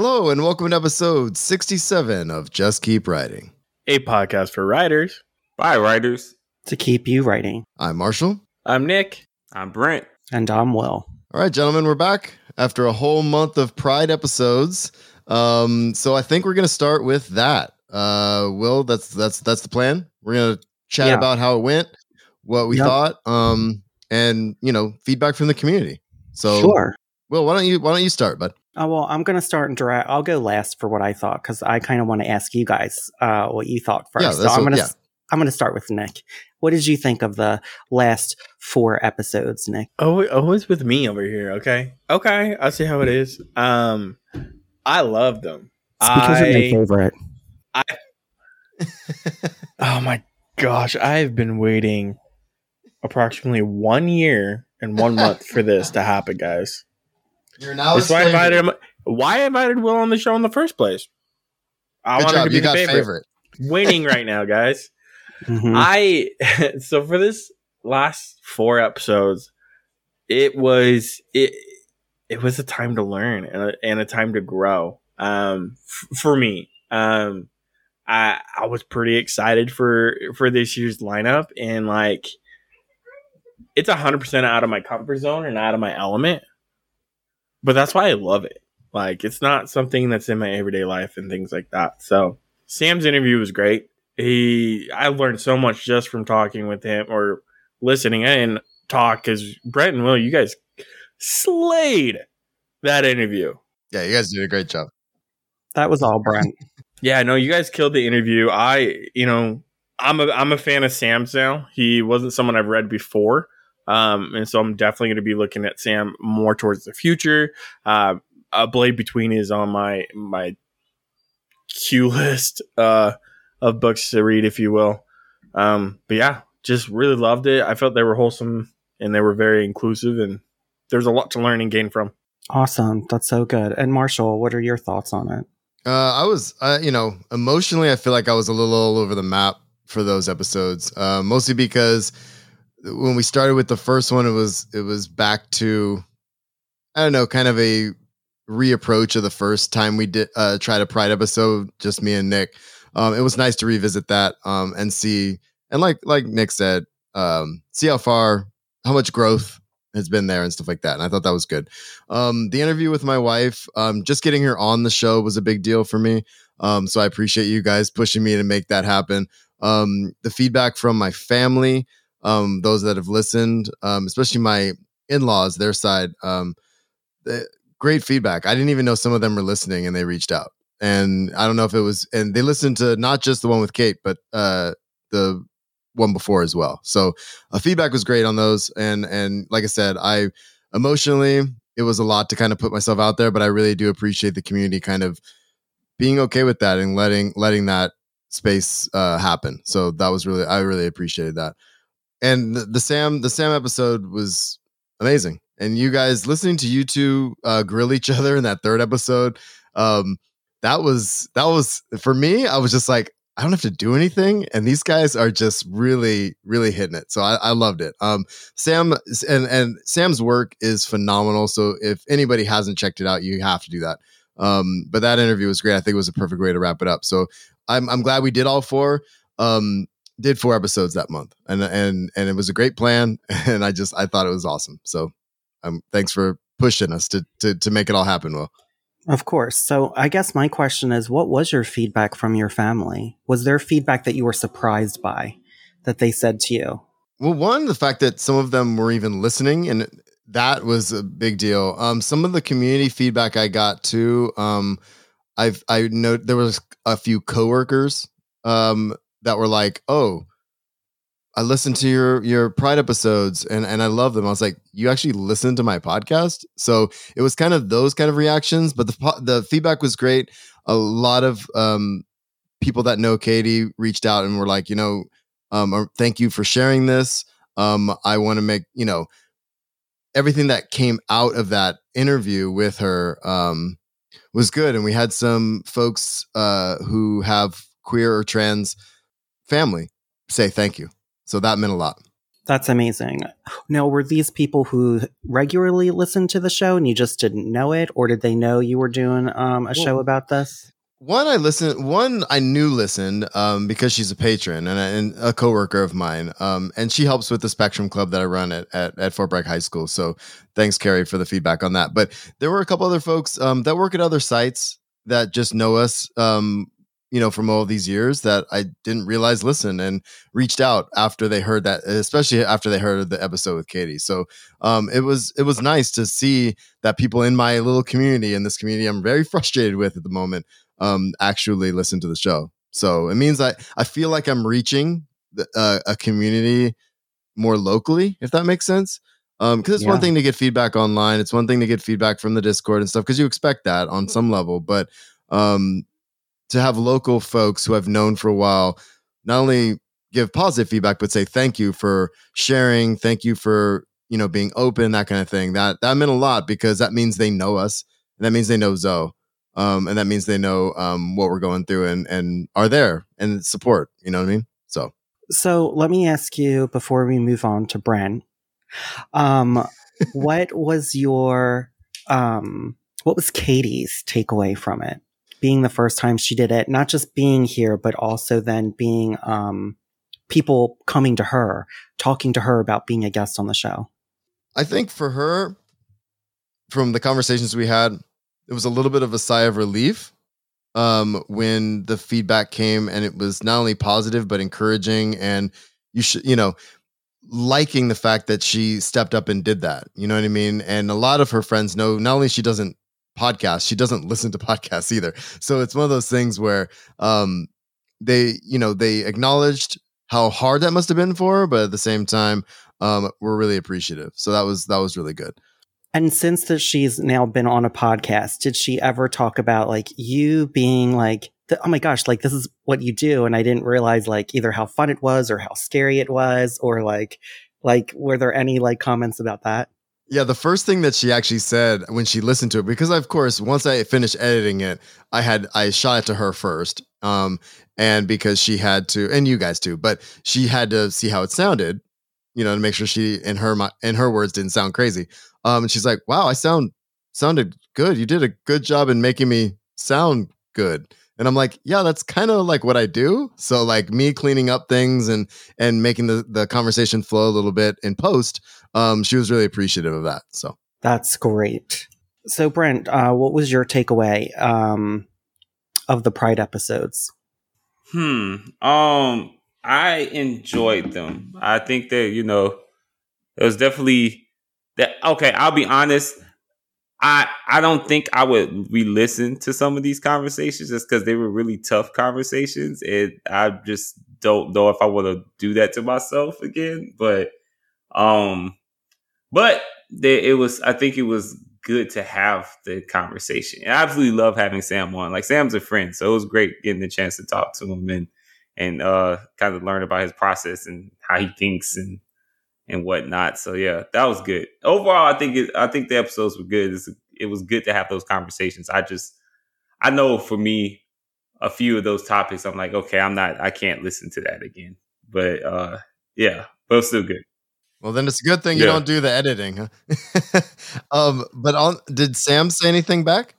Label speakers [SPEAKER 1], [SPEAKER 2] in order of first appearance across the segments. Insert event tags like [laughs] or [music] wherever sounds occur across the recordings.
[SPEAKER 1] Hello, and welcome to episode 67 of Just Keep Writing.
[SPEAKER 2] A podcast for writers.
[SPEAKER 3] By, writers.
[SPEAKER 4] To keep you writing.
[SPEAKER 1] I'm Marshall.
[SPEAKER 2] I'm Nick.
[SPEAKER 3] I'm Brent.
[SPEAKER 4] And I'm Will.
[SPEAKER 1] All right, gentlemen, we're back after a whole month of Pride episodes. Um, so I think we're gonna start with that. Uh, Will, that's that's that's the plan. We're gonna chat
[SPEAKER 4] Yeah.
[SPEAKER 1] about how it went, what we
[SPEAKER 4] Yep.
[SPEAKER 1] thought, um, and you know, feedback from the community. So,
[SPEAKER 4] sure.
[SPEAKER 1] Will, why don't you why don't you start, bud?
[SPEAKER 4] Oh, well, I'm going to start and direct. I'll go last for what I thought because I kind of want to ask you guys uh, what you thought first.
[SPEAKER 1] Yeah,
[SPEAKER 4] so
[SPEAKER 1] that's
[SPEAKER 4] I'm going to
[SPEAKER 1] yeah.
[SPEAKER 4] I'm going to start with Nick. What did you think of the last four episodes, Nick?
[SPEAKER 2] Oh, always with me over here. Okay. Okay. I see how it is. Um, I love them.
[SPEAKER 4] It's because of my favorite.
[SPEAKER 2] I-
[SPEAKER 4] favorite.
[SPEAKER 2] Oh my gosh, I've been waiting approximately one year and one month for this to happen, guys.
[SPEAKER 1] You're now
[SPEAKER 2] That's why I invited him. Why I invited Will on the show in the first place? I
[SPEAKER 1] Good
[SPEAKER 2] wanted to be
[SPEAKER 1] You
[SPEAKER 2] the
[SPEAKER 1] got
[SPEAKER 2] favorite.
[SPEAKER 1] favorite.
[SPEAKER 2] Winning right now, guys. [laughs]
[SPEAKER 4] Mhm.
[SPEAKER 2] I [laughs] so for this last four episodes, it was it it was a time to learn and a, and a time to grow. Um, f- for me, um, I I was pretty excited for for this year's lineup and like it's hundred percent out of my comfort zone and out of my element, but that's why I love it. Like it's not something that's in my everyday life and things like that. So Sam's interview was great he I learned so much just from talking with him or listening and talk because Brent and Will, you guys slayed that interview.
[SPEAKER 1] Yeah, you guys did a great job.
[SPEAKER 4] that was all Brent. [laughs]
[SPEAKER 2] Yeah, no, you guys killed the interview. I, you know, I'm a I'm a fan of Sam's now. He wasn't someone I've read before, um, and so I'm definitely going to be looking at Sam more towards the future. Uh, a Blade Between is on my my queue list uh, of books to read, if you will. Um, but yeah, just really loved it. I felt they were wholesome and they were very inclusive, and there's a lot to learn and gain from.
[SPEAKER 4] Awesome. That's so good. And Marshall, what are your thoughts on it?
[SPEAKER 1] Uh, I was, uh, you know, emotionally, I feel like I was a little all over the map for those episodes. Uh, mostly because when we started with the first one, it was it was back to, I don't know, kind of a reapproach of the first time we did uh, tried a Pride episode, just me and Nick. Um, it was nice to revisit that um, and see, and like like Nick said, um, see how far, how much growth has been there and stuff like that. And I thought that was good. Um, the interview with my wife, um, just getting her on the show was a big deal for me. Um, so I appreciate you guys pushing me to make that happen. Um, the feedback from my family, um, those that have listened, um, especially my in-laws, their side, um, great feedback. I didn't even know some of them were listening and they reached out. And I don't know if it was, and they listened to not just the one with Kate, but uh, the one before as well. So uh, feedback was great on those. And and like I said, I emotionally it was a lot to kind of put myself out there, but I really do appreciate the community kind of being okay with that and letting letting that space uh, happen. So that was really I really appreciated that. And the, the Sam the Sam episode was amazing. And you guys listening to you two uh, grill each [laughs] other in that third episode, um, that was that was for me. I was just like, I don't have to do anything, and these guys are just really, really hitting it. So I, I loved it. Um, Sam and and Sam's work is phenomenal. So if anybody hasn't checked it out, you have to do that. Um, but that interview was great. I think it was a perfect way to wrap it up. So I'm I'm glad we did all four. Um, did four episodes that month, and and and it was a great plan. [laughs] And I just I thought it was awesome. So um, thanks for pushing us to to to make it all happen. Will.
[SPEAKER 4] Of course. So I guess my question is what was your feedback from your family? Was there feedback that you were surprised by that they said to you?
[SPEAKER 1] Well, one, the fact that some of them were even listening, and that was a big deal. Um, some of the community feedback I got too. Um, I've I know there was a few coworkers um that were like, "Oh, I listened to your your Pride episodes and and I love them." I was like, "You actually listened to my podcast?" So it was kind of those kind of reactions, but the the feedback was great. A lot of um people that know Katie reached out and were like, you know, um, thank you for sharing this. Um, I want to make you know everything that came out of that interview with her um, was good, and we had some folks uh, who have queer or trans family say thank you. So that meant a lot.
[SPEAKER 4] That's amazing. Now, were these people who regularly listened to the show and you just didn't know it, or did they know you were doing um, a well, show about this?
[SPEAKER 1] One I listened, one I knew listened um, because she's a patron and a, and a coworker of mine, um, and she helps with the Spectrum Club that I run at, at, at Fort Bragg High School. So thanks, Carrie, for the feedback on that. But there were a couple other folks um, that work at other sites that just know us um, you know, from all these years that I didn't realize listen and reached out after they heard that, especially after they heard the episode with Katie. So um, it was it was nice to see that people in my little community in this community I'm very [laughs] frustrated with at the moment um, actually listen to the show. So it means I, I feel like I'm reaching the, uh, a community more locally, if that makes sense. Because um, it's yeah. one thing to get feedback online, it's one thing to get feedback from the Discord and stuff, because you expect that on some level. But um, to have local folks who I've known for a while not only give positive feedback but say thank you for sharing, thank you for you know being open, that kind of thing. That that meant a lot because that means they know us, and that means they know Zoe, um, and that means they know um, what we're going through and and are there and support. You know what I mean? So.
[SPEAKER 4] So let me ask you before we move on to Bren, um, [laughs] what was your um, what was Katie's takeaway from it? Being the first time she did it, not just being here, but also then being um, people coming to her, talking to her about being a guest on the show.
[SPEAKER 1] I think for her, from the conversations we had, it was a little bit of a sigh of relief um, when the feedback came, and it was not only positive but encouraging, and you should, you know, liking the fact that she stepped up and did that. You know what I mean? And a lot of her friends know not only she doesn't podcasts. She doesn't listen to [laughs] podcasts either. So it's one of those things where um, they, you know, they acknowledged how hard that must have been for her, but at the same time, um, we're really appreciative. So that was that was really good.
[SPEAKER 4] And since that she's now been on a podcast, did she ever talk about like you being like, oh my gosh, like this is what you do, and I didn't realize like either how fun it was or how scary it was, or like, like were there any like comments about that?
[SPEAKER 1] Yeah, the first thing that she actually said when she listened to it, because of course, once I finished editing it, I had I shot it to her first, um, and because she had to, and you guys too, but she had to see how it sounded, you know, to make sure she, in her in her words, didn't sound crazy. Um, and she's like, "Wow, I sound sounded good. You did a good job in making me sound good." And I'm like, yeah, that's kind of like what I do. So like me cleaning up things and and making the the conversation flow a little bit in post. Um, she was really appreciative of that. So
[SPEAKER 4] that's great. So Brent, uh, what was your takeaway um, of the Pride episodes?
[SPEAKER 3] Hmm. Um, I enjoyed them. I think that you know it was definitely that. Okay, I'll be honest. I I don't think I would re-listen to some of these conversations just because they were really tough conversations, and I just don't know if I want to do that to myself again. But um, but it was I think it was good to have the conversation. I absolutely love having Sam on. Like Sam's a friend, so it was great getting the chance to talk to him and and uh kind of learn about his process and how he thinks and and whatnot. So yeah, that was good. Overall, I think it, I think the episodes were good. It's, it was good to have those conversations. I just I know for me, a few of those topics, I'm like, okay, I'm not, I can't listen to that again. But uh yeah, but still good.
[SPEAKER 1] Well, then it's a good thing yeah. you don't do the editing. Huh? [laughs] um, but on, did Sam say anything back?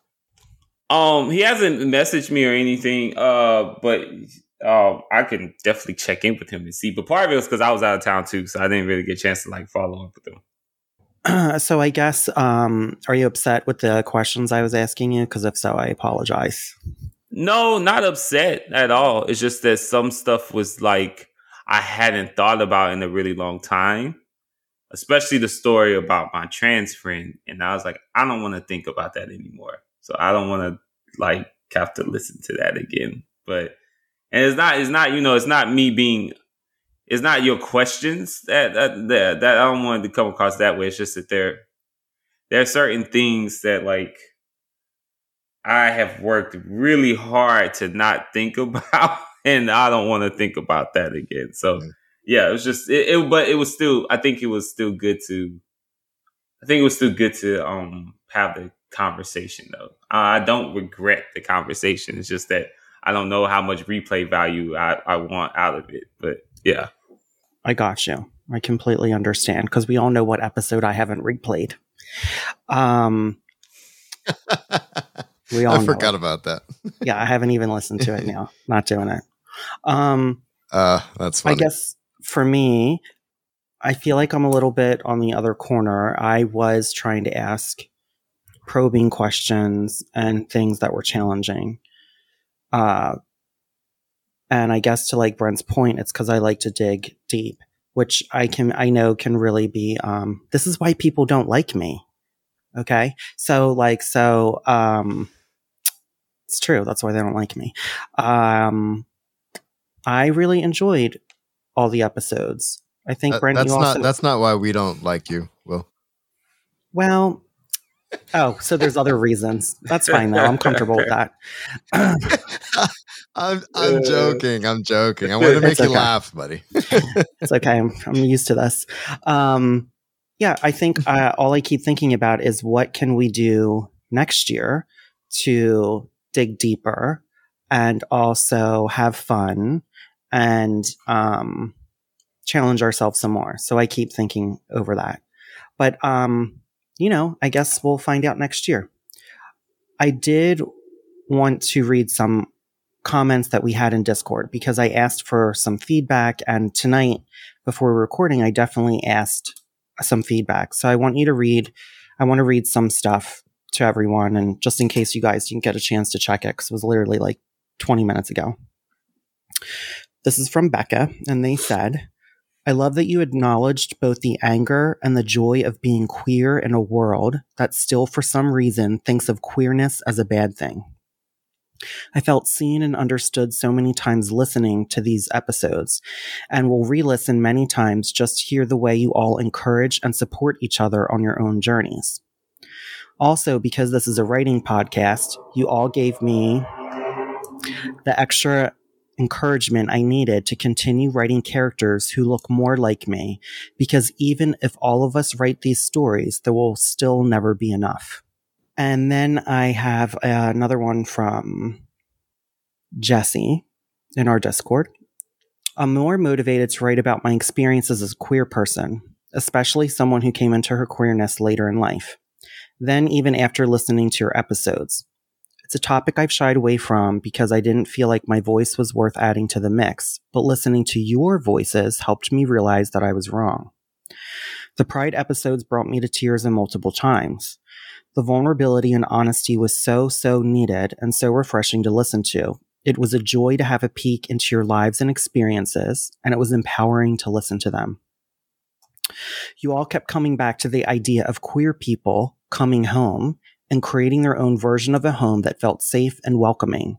[SPEAKER 3] Um, he hasn't messaged me or anything. Uh, but um, I can definitely check in with him and see. But part of it was because I was out of town too, so I didn't really get a chance to like follow up with him.
[SPEAKER 4] Uh, [clears throat] so I guess, um, are you upset with the questions I was asking you? Because if so, I apologize.
[SPEAKER 3] No, not upset at all. It's just that some stuff was like I hadn't thought about in a really long time, especially the story about my trans friend. And I was like, I don't want to think about that anymore. So I don't want to like have to listen to that again. But and it's not it's not you know it's not me being it's not your questions that that that, that I don't want to come across that way. It's just that there there are certain things that like I have worked really hard to not think [laughs] about, and I don't want to think about that again. So yeah, it was just it, it, but it was still I think it was still good to I think it was still good to um have the conversation though. I don't regret the conversation. It's just that I don't know how much replay value I, I want out of it. But yeah.
[SPEAKER 4] I got you. I completely understand because we all know what episode I haven't replayed. Um, [laughs] we all
[SPEAKER 1] I forgot
[SPEAKER 4] it.
[SPEAKER 1] about that. [laughs]
[SPEAKER 4] Yeah, I haven't even listened to it now. Not doing it. Um,
[SPEAKER 1] Uh, that's funny.
[SPEAKER 4] I guess for me, I feel like I'm a little bit on the other corner. I was trying to ask probing questions and things that were challenging. Uh, and I guess to like Brent's point, it's because I like to dig deep, which I can, I know can really be, um, this is why people don't like me. Okay. So like, so, um, it's true. That's why they don't like me. Um, I really enjoyed all the episodes. I think
[SPEAKER 1] That-
[SPEAKER 4] Brent,
[SPEAKER 1] that's
[SPEAKER 4] you
[SPEAKER 1] not
[SPEAKER 4] also
[SPEAKER 1] that's not why we don't like you. Will
[SPEAKER 4] well. Oh, so there's other reasons. That's fine though. I'm comfortable with that. [laughs]
[SPEAKER 1] I'm I'm joking. I'm joking. I want to make
[SPEAKER 4] It's
[SPEAKER 1] you
[SPEAKER 4] okay.
[SPEAKER 1] laugh, buddy. [laughs]
[SPEAKER 4] it's okay. I'm, I'm used to this. Um, yeah, I think uh, all I keep thinking about is what can we do next year to dig deeper and also have fun and um, challenge ourselves some more. So I keep thinking over that. But, um, you know, I guess we'll find out next year. I did want to read some comments that we had in Discord because I asked for some feedback. And tonight, before recording, I definitely asked some feedback. So I want you to read, I want to read some stuff to everyone. And just in case you guys didn't get a chance to check it, because it was literally like 20 minutes ago. This is from Becca, and they said, I love that you acknowledged both the anger and the joy of being queer in a world that still, for some reason, thinks of queerness as a bad thing. I felt seen and understood so many times listening to these episodes, and will re listen many times just to hear the way you all encourage and support each other on your own journeys. Also, because this is a writing podcast, you all gave me the extra encouragement I needed to continue writing characters who look more like me, because even if all of us write these stories, there will still never be enough. And then I have uh, another one from Jesse in our Discord. I'm more motivated to write about my experiences as a queer person, especially someone who came into her queerness later in life. Then, even after listening to your episodes, it's a topic I've shied away from because I didn't feel like my voice was worth adding to the mix, but listening to your voices helped me realize that I was wrong. The Pride episodes brought me to tears in multiple times. The vulnerability and honesty was so, so needed and so refreshing to listen to. It was a joy to have a peek into your lives and experiences, and it was empowering to listen to them. You all kept coming back to the idea of queer people coming home and creating their own version of a home that felt safe and welcoming,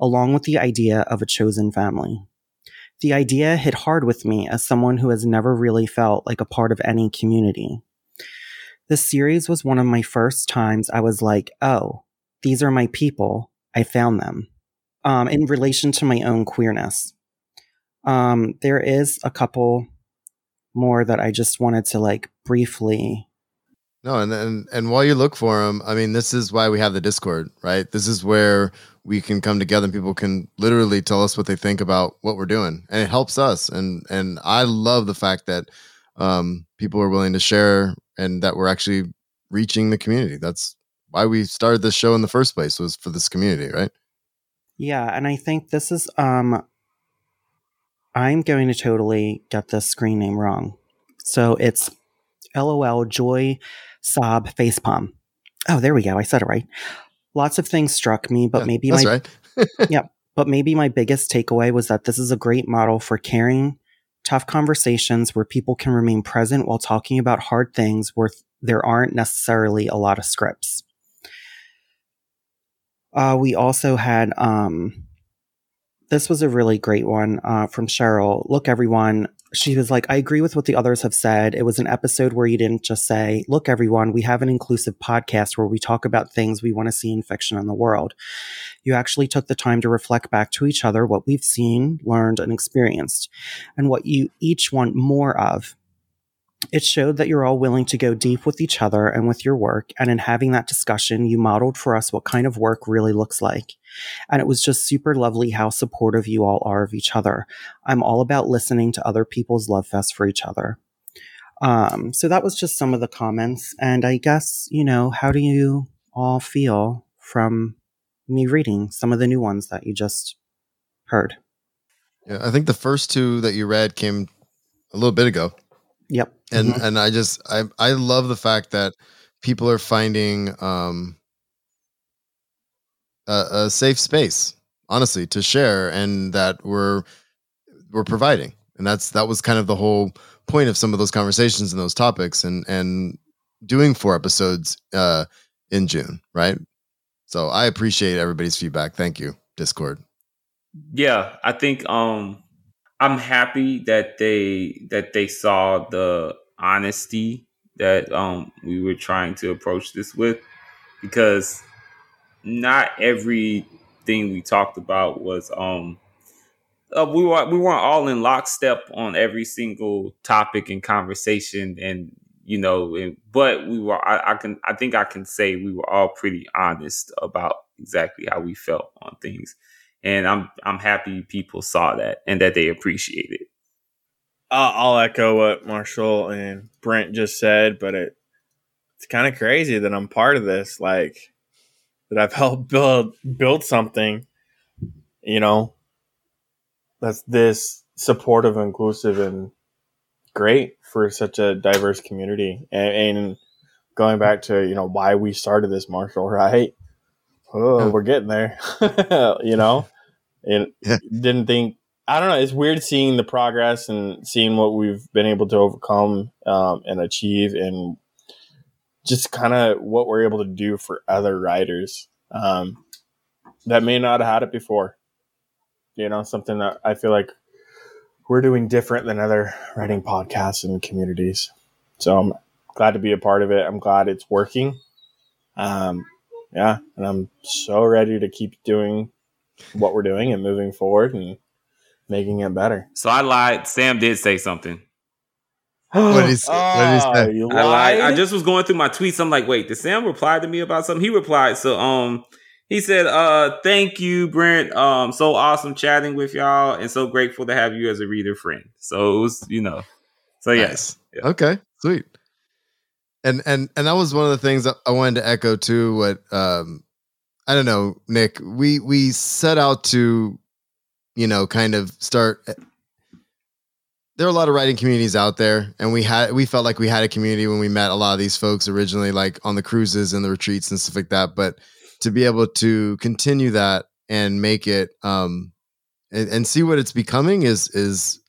[SPEAKER 4] along with the idea of a chosen family. The idea hit hard with me as someone who has never really felt like a part of any community. This series was one of my first times I was like, oh, these are my people. I found them. Um, in relation to my own queerness. Um, there is a couple more that I just wanted to like briefly.
[SPEAKER 1] No, and and and while you look for them, I mean, this is why we have the Discord, right? This is where we can come together and people can literally tell us what they think about what we're doing, and it helps us. And and I love the fact that um, people are willing to share and that we're actually reaching the community. That's why we started this show in the first place was for this community, right?
[SPEAKER 4] Yeah, and I think this is um I'm going to totally get this screen name wrong. So it's LOL Joy Sob Facepalm. Oh, there we go. I said it right. Lots of things struck me, but
[SPEAKER 1] Yeah,
[SPEAKER 4] maybe my
[SPEAKER 1] right. [laughs] [laughs]
[SPEAKER 4] but maybe my biggest takeaway was that this is a great model for caring, tough conversations where people can remain present while talking about hard things where there aren't necessarily a lot of scripts. Uh, we also had um, this was a really great one uh, from Cheryl. Look, everyone. She was like, I agree with what the others have said. It was an episode where you didn't just say, Look, everyone, we have an inclusive podcast where we talk about things we want to see in fiction and the world. You actually took the time to reflect back to each other what we've seen, learned, and experienced, and what you each want more of. It showed that you're all willing to go deep with each other and with your work. And in having that discussion, you modeled for us what kind of work really looks like. And it was just super lovely how supportive you all are of each other. I'm all about listening to other people's love fest for each other. Um, so that was just some of the comments. And I guess, you know, how do you all feel from me reading some of the new ones that you just heard?
[SPEAKER 1] Yeah, I think the first two that you read came a little bit ago.
[SPEAKER 4] Yep.
[SPEAKER 1] And
[SPEAKER 4] Mhm.
[SPEAKER 1] and I just I I love the fact that people are finding um a, a safe space, honestly, to share and that we're we're providing. And that's that was kind of the whole point of some of those conversations and those topics and and doing four episodes uh in June, right? So I appreciate everybody's feedback. Thank you, Discord.
[SPEAKER 3] yeah i think um i'm happy that they that they saw the honesty that um we were trying to approach this with because not everything we talked about was um uh, we were we weren't all in lockstep on every single topic and conversation and you know and, but we were I, I can i think i can say we were all pretty honest about exactly how we felt on things and I'm I'm happy people saw that and that they appreciate it.
[SPEAKER 2] Uh, I'll echo what Marshall and Brent just said, but it it's kind of crazy that I'm part of this. Like that I've [laughs] helped build build something, you know, that's this supportive, inclusive, and great for such a diverse community. And, and going back to you know why we started this, Marshall, [laughs] right? Oh, we're getting there, [laughs] you know. And didn't think I don't know. It's weird seeing the progress and seeing what we've been able to overcome um, and achieve, and just kind of what we're able to do for other writers um, that may not have had it before. You know, something that I feel like we're doing different than other writing podcasts and communities. So I'm glad to be a part of it. I'm glad it's working. Um, yeah, and I'm so ready to keep doing what we're doing and moving forward and making it better.
[SPEAKER 3] So I lied. Sam did say something.
[SPEAKER 1] What did he say? What did he [gasps] say?
[SPEAKER 2] Ah, you
[SPEAKER 3] I lied. I just was going through my tweets. I'm like, wait, did Sam reply to me about something? He replied. So um he said, uh, thank you, Brent. Um, so awesome chatting with y'all and so grateful to have you as a reader friend. So it was, you know. So yes. Yeah.
[SPEAKER 1] Okay, sweet. And and and that was one of the things that I wanted to echo too. What um, I don't know, Nick. We we set out to, you know, kind of start. eh, There are a lot of writing communities out there, and we had we felt like we had a community when we met a lot of these folks originally, like on the cruises and the retreats and stuff like that. But to be able to continue that and make it um, and, and see what it's becoming is is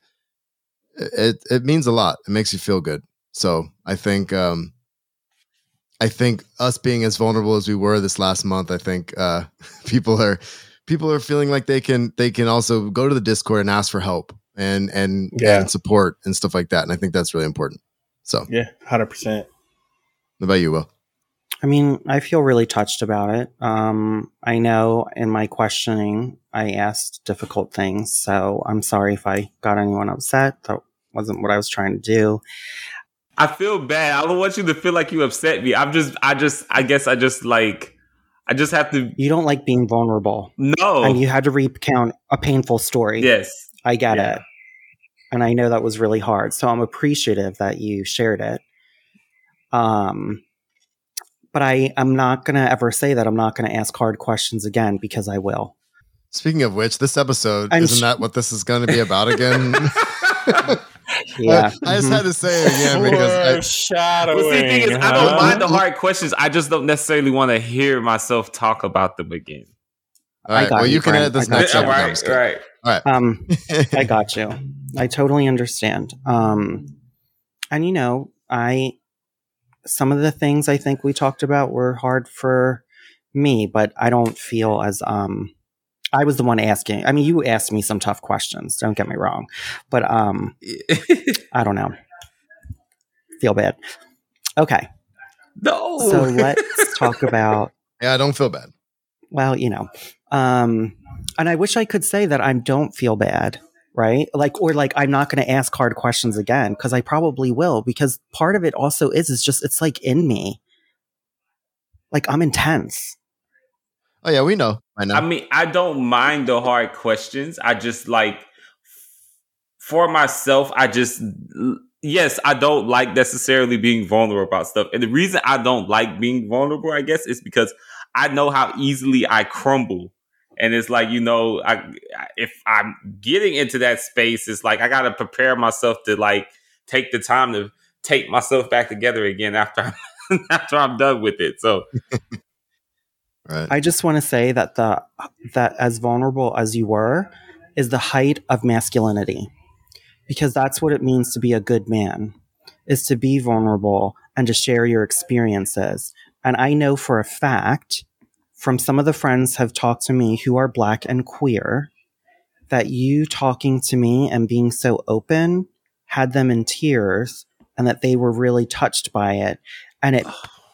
[SPEAKER 1] it it means a lot. It makes you feel good. So I think um I think us being as vulnerable as we were this last month, I think uh [laughs] people are people are feeling like they can they can also go to the Discord and ask for help and and,
[SPEAKER 2] Yeah.
[SPEAKER 1] and support and stuff like that. And I think that's really important. So
[SPEAKER 2] Yeah, hundred percent.
[SPEAKER 1] about you, Will?
[SPEAKER 4] I mean, I feel really touched about it. Um, I know in my questioning, I asked difficult things. So I'm sorry if I got anyone upset. That wasn't what I was trying to do.
[SPEAKER 3] I feel bad. I don't want you to feel like you upset me. I'm just I just I guess I just like I just have to
[SPEAKER 4] You don't like being vulnerable.
[SPEAKER 3] no.
[SPEAKER 4] And you had to recount a painful story.
[SPEAKER 3] yes.
[SPEAKER 4] I get
[SPEAKER 3] Yeah.
[SPEAKER 4] it. And I know that was really hard. So I'm appreciative that you shared it. Um, but I, I'm not going to ever say that I'm not going to ask hard questions again because I will.
[SPEAKER 1] Speaking of which, this episode
[SPEAKER 4] I'm
[SPEAKER 1] isn't
[SPEAKER 4] sh-
[SPEAKER 1] that what this is going to be about again? [laughs] [laughs] [laughs]
[SPEAKER 4] Yeah.
[SPEAKER 1] I just
[SPEAKER 4] Mhm.
[SPEAKER 1] had to say it again because [laughs]
[SPEAKER 2] Shadowing.
[SPEAKER 3] Well, see, the thing is, I don't mind the hard questions. I just don't necessarily want to hear myself talk about them again.
[SPEAKER 1] I, all right,
[SPEAKER 4] got
[SPEAKER 1] well,
[SPEAKER 4] you,
[SPEAKER 1] you can
[SPEAKER 4] Brian.
[SPEAKER 1] edit this next
[SPEAKER 4] you.
[SPEAKER 1] time.
[SPEAKER 3] right,
[SPEAKER 1] No, I'm just kidding.
[SPEAKER 3] right.
[SPEAKER 4] Um, I [laughs] got you. I totally understand. Um, and you know, I some of the things I think we talked about were hard for me, but I don't feel as um I was the one asking. I mean, you asked me some tough questions, don't get me wrong. But um [laughs] I don't know. Feel bad. Okay.
[SPEAKER 3] no.
[SPEAKER 4] So let's talk about [laughs]
[SPEAKER 1] yeah, I don't feel bad.
[SPEAKER 4] well, you know. Um and I wish I could say that I don't feel bad, right? Like or like I'm not going to ask hard questions again because I probably will because part of it also is is just it's like in me. Like I'm intense.
[SPEAKER 1] Oh yeah, we know. I know.
[SPEAKER 3] I mean, I don't mind the hard questions. I just like for myself, I just yes, I don't like necessarily being vulnerable about stuff. And the reason I don't like being vulnerable, I guess, is because I know how easily I crumble. And it's like, you know, I if I'm getting into that space, it's like I gotta prepare myself to like take the time to take myself back together again after I'm, [laughs] after I'm done with it. So
[SPEAKER 1] Right.
[SPEAKER 4] I just want to say that the that as vulnerable as you were is the height of masculinity. Because that's what it means to be a good man. Is to be vulnerable and to share your experiences. And I know for a fact from some of the friends have talked to me who are black and queer that you talking to me and being so open had them in tears and that they were really touched by it and it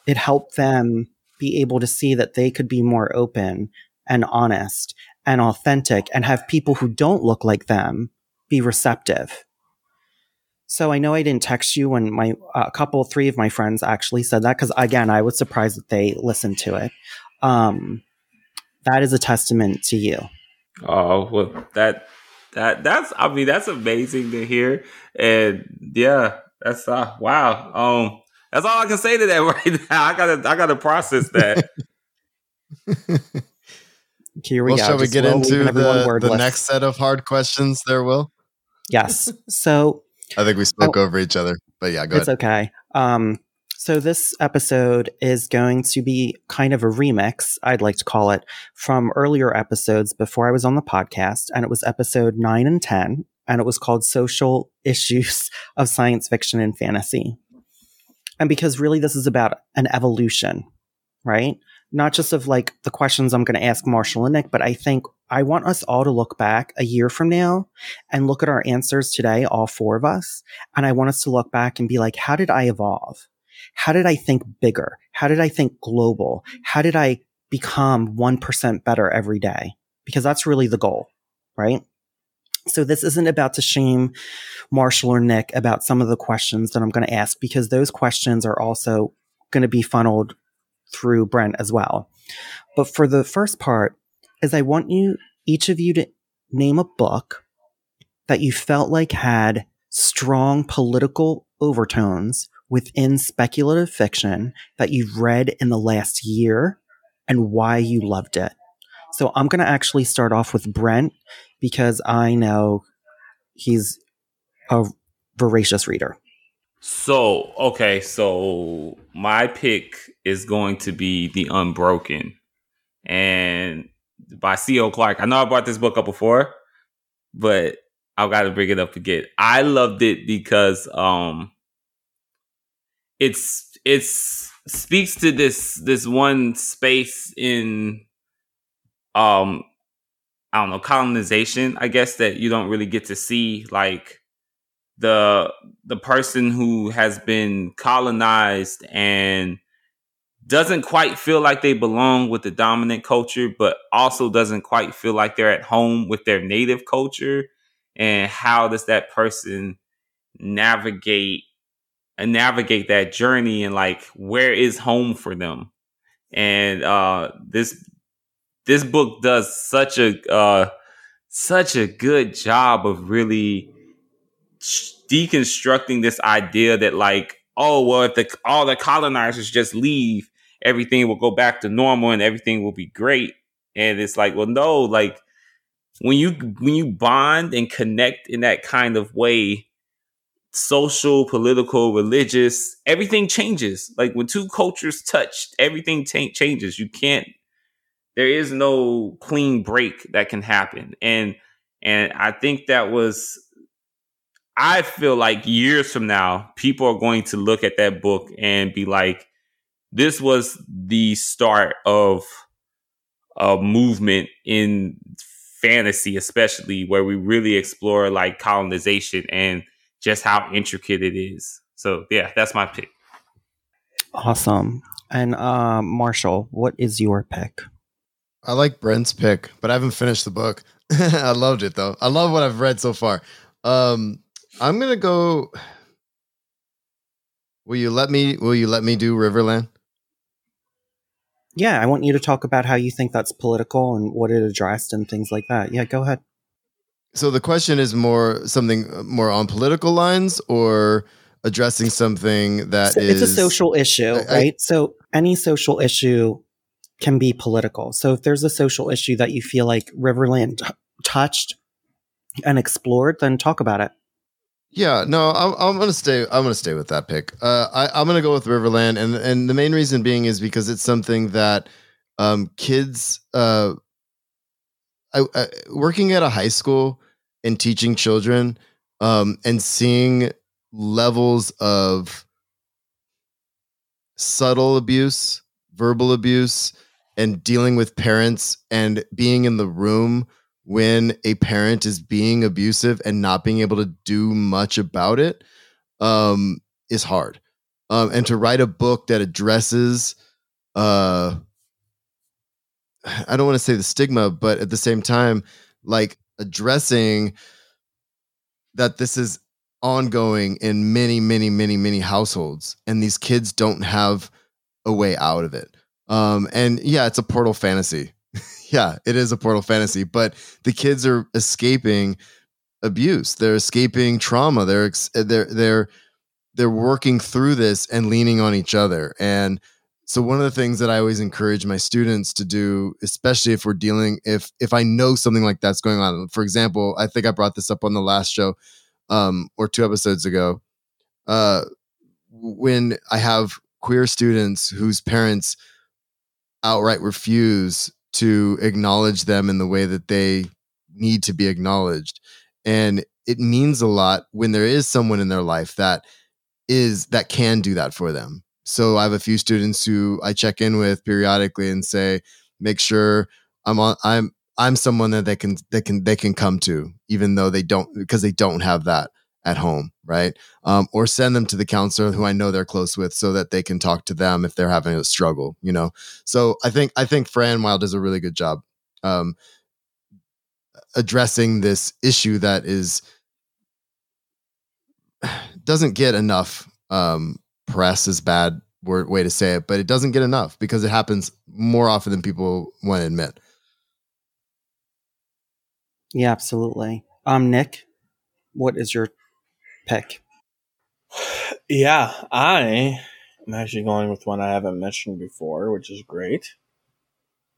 [SPEAKER 4] it helped them be able to see that they could be more open and honest and authentic and have people who don't look like them be receptive. So I know I didn't text you when my a couple, three of my friends actually said that because again, I was surprised that they listened to it. Um, that is a testament to you.
[SPEAKER 3] Oh well, that that that's I mean that's amazing to hear, and yeah, that's uh, wow. Um, that's all I can say to that [laughs] right now. I gotta I gotta process that. [laughs]
[SPEAKER 4] Here we
[SPEAKER 1] well,
[SPEAKER 4] go.
[SPEAKER 1] shall we
[SPEAKER 4] Just
[SPEAKER 1] get into the, the next set of hard questions there, Will?
[SPEAKER 4] Yes. [laughs] So
[SPEAKER 1] I think we spoke over each other, but yeah, go ahead.
[SPEAKER 4] it's
[SPEAKER 1] ahead.
[SPEAKER 4] okay. Um, so this episode is going to be kind of a remix, I'd like to call it, from earlier episodes before I was on the podcast, and it was episode nine and ten, and it was called "Social Issues of Science Fiction and Fantasy." And because really this is about an evolution, right? Not just of like the questions I'm going to ask Marshall and Nick, but I think I want us all to look back a year from now and look at our answers today, all four of us. And I want us to look back and be like, how did I evolve? How did I think bigger? How did I think global? How did I become 1% better every day? Because that's really the goal, right? So this isn't about to shame Marshall or Nick about some of the questions that I'm going to ask because those questions are also going to be funneled through Brent as well. But for the first part is I want you each of you to name a book that you felt like had strong political overtones within speculative fiction that you've read in the last year and why you loved it. So I'm going to actually start off with Brent because I know he's a voracious reader.
[SPEAKER 3] So okay, so my pick is going to be The Unbroken, and by C.L. Clark. I know I brought this book up before, but I've got to bring it up again. I loved it because um, it's it's speaks to this this one space in um I don't know colonization. I guess that you don't really get to see like the the person who has been colonized and doesn't quite feel like they belong with the dominant culture, but also doesn't quite feel like they're at home with their native culture. And how does that person navigate and navigate that journey and like where is home for them? And uh this this book does such a uh such a good job of really deconstructing this idea that like oh well if the all the colonizers just leave everything will go back to normal and everything will be great. And it's like well no like when you when you bond and connect in that kind of way social political religious everything changes. Like when two cultures touch everything t- changes. You can't there is no clean break that can happen and and i think that was I feel like years from now, people are going to look at that book and be like, this was the start of a movement in fantasy, especially where we really explore like colonization and just how intricate it is. So yeah, that's my pick.
[SPEAKER 4] Awesome. And uh, Marshall, what is your pick?
[SPEAKER 1] I like Brent's pick, but I haven't finished the book. [laughs] I loved it though. I love what I've read so far. Um, I'm gonna go. Will you let me? Will you let me do Riverland?
[SPEAKER 4] Yeah, I want you to talk about how you think that's political and what it addressed and things like that. Yeah, go ahead.
[SPEAKER 1] so the question is more something more on political lines or addressing something that
[SPEAKER 4] So
[SPEAKER 1] is
[SPEAKER 4] it's a social issue,
[SPEAKER 1] I- I-
[SPEAKER 4] right? so any social issue can be political. So if there's a social issue that you feel like Riverland t- touched and explored, then talk about it.
[SPEAKER 1] Yeah, no, I'm, I'm gonna stay. I'm gonna stay with that pick. Uh, I, I'm gonna go with Riverland, and and the main reason being is because it's something that um, kids. Uh, I, I, working at a high school and teaching children, um, and seeing levels of subtle abuse, verbal abuse, and dealing with parents and being in the room when a parent is being abusive and not being able to do much about it um, is hard. Um, and to write a book that addresses, uh, I don't want to say the stigma, but at the same time, like addressing that this is ongoing in many, many, many, many households, and these kids don't have a way out of it. Um, and yeah, it's a portal fantasy. [laughs] yeah, it is a portal fantasy, but the kids are escaping abuse. They're escaping trauma. They're ex- they're they're they're working through this and leaning on each other. And so one of the things that I always encourage my students to do, especially if we're dealing if if I know something like that's going on. For example, I think I brought this up on the last show um or two episodes ago. Uh when I have queer students whose parents outright refuse to acknowledge them in the way that they need to be acknowledged. And it means a lot when there is someone in their life that is that can do that for them. So I have a few students who I check in with periodically and say, make sure I'm on I'm I'm someone that they can they can they can come to, even though they don't because they don't have that at home, right? Um, or send them to the counselor who I know they're close with, so that they can talk to them if they're having a struggle. You know, so I think I think Fran Wilde does a really good job um, addressing this issue that is [sighs] doesn't get enough um, press is bad word way to say it, but it doesn't get enough because it happens more often than people want to admit.
[SPEAKER 4] Yeah, absolutely. Um, Nick, what is your pick?
[SPEAKER 2] Yeah, I am actually going with one I haven't mentioned before, which is great.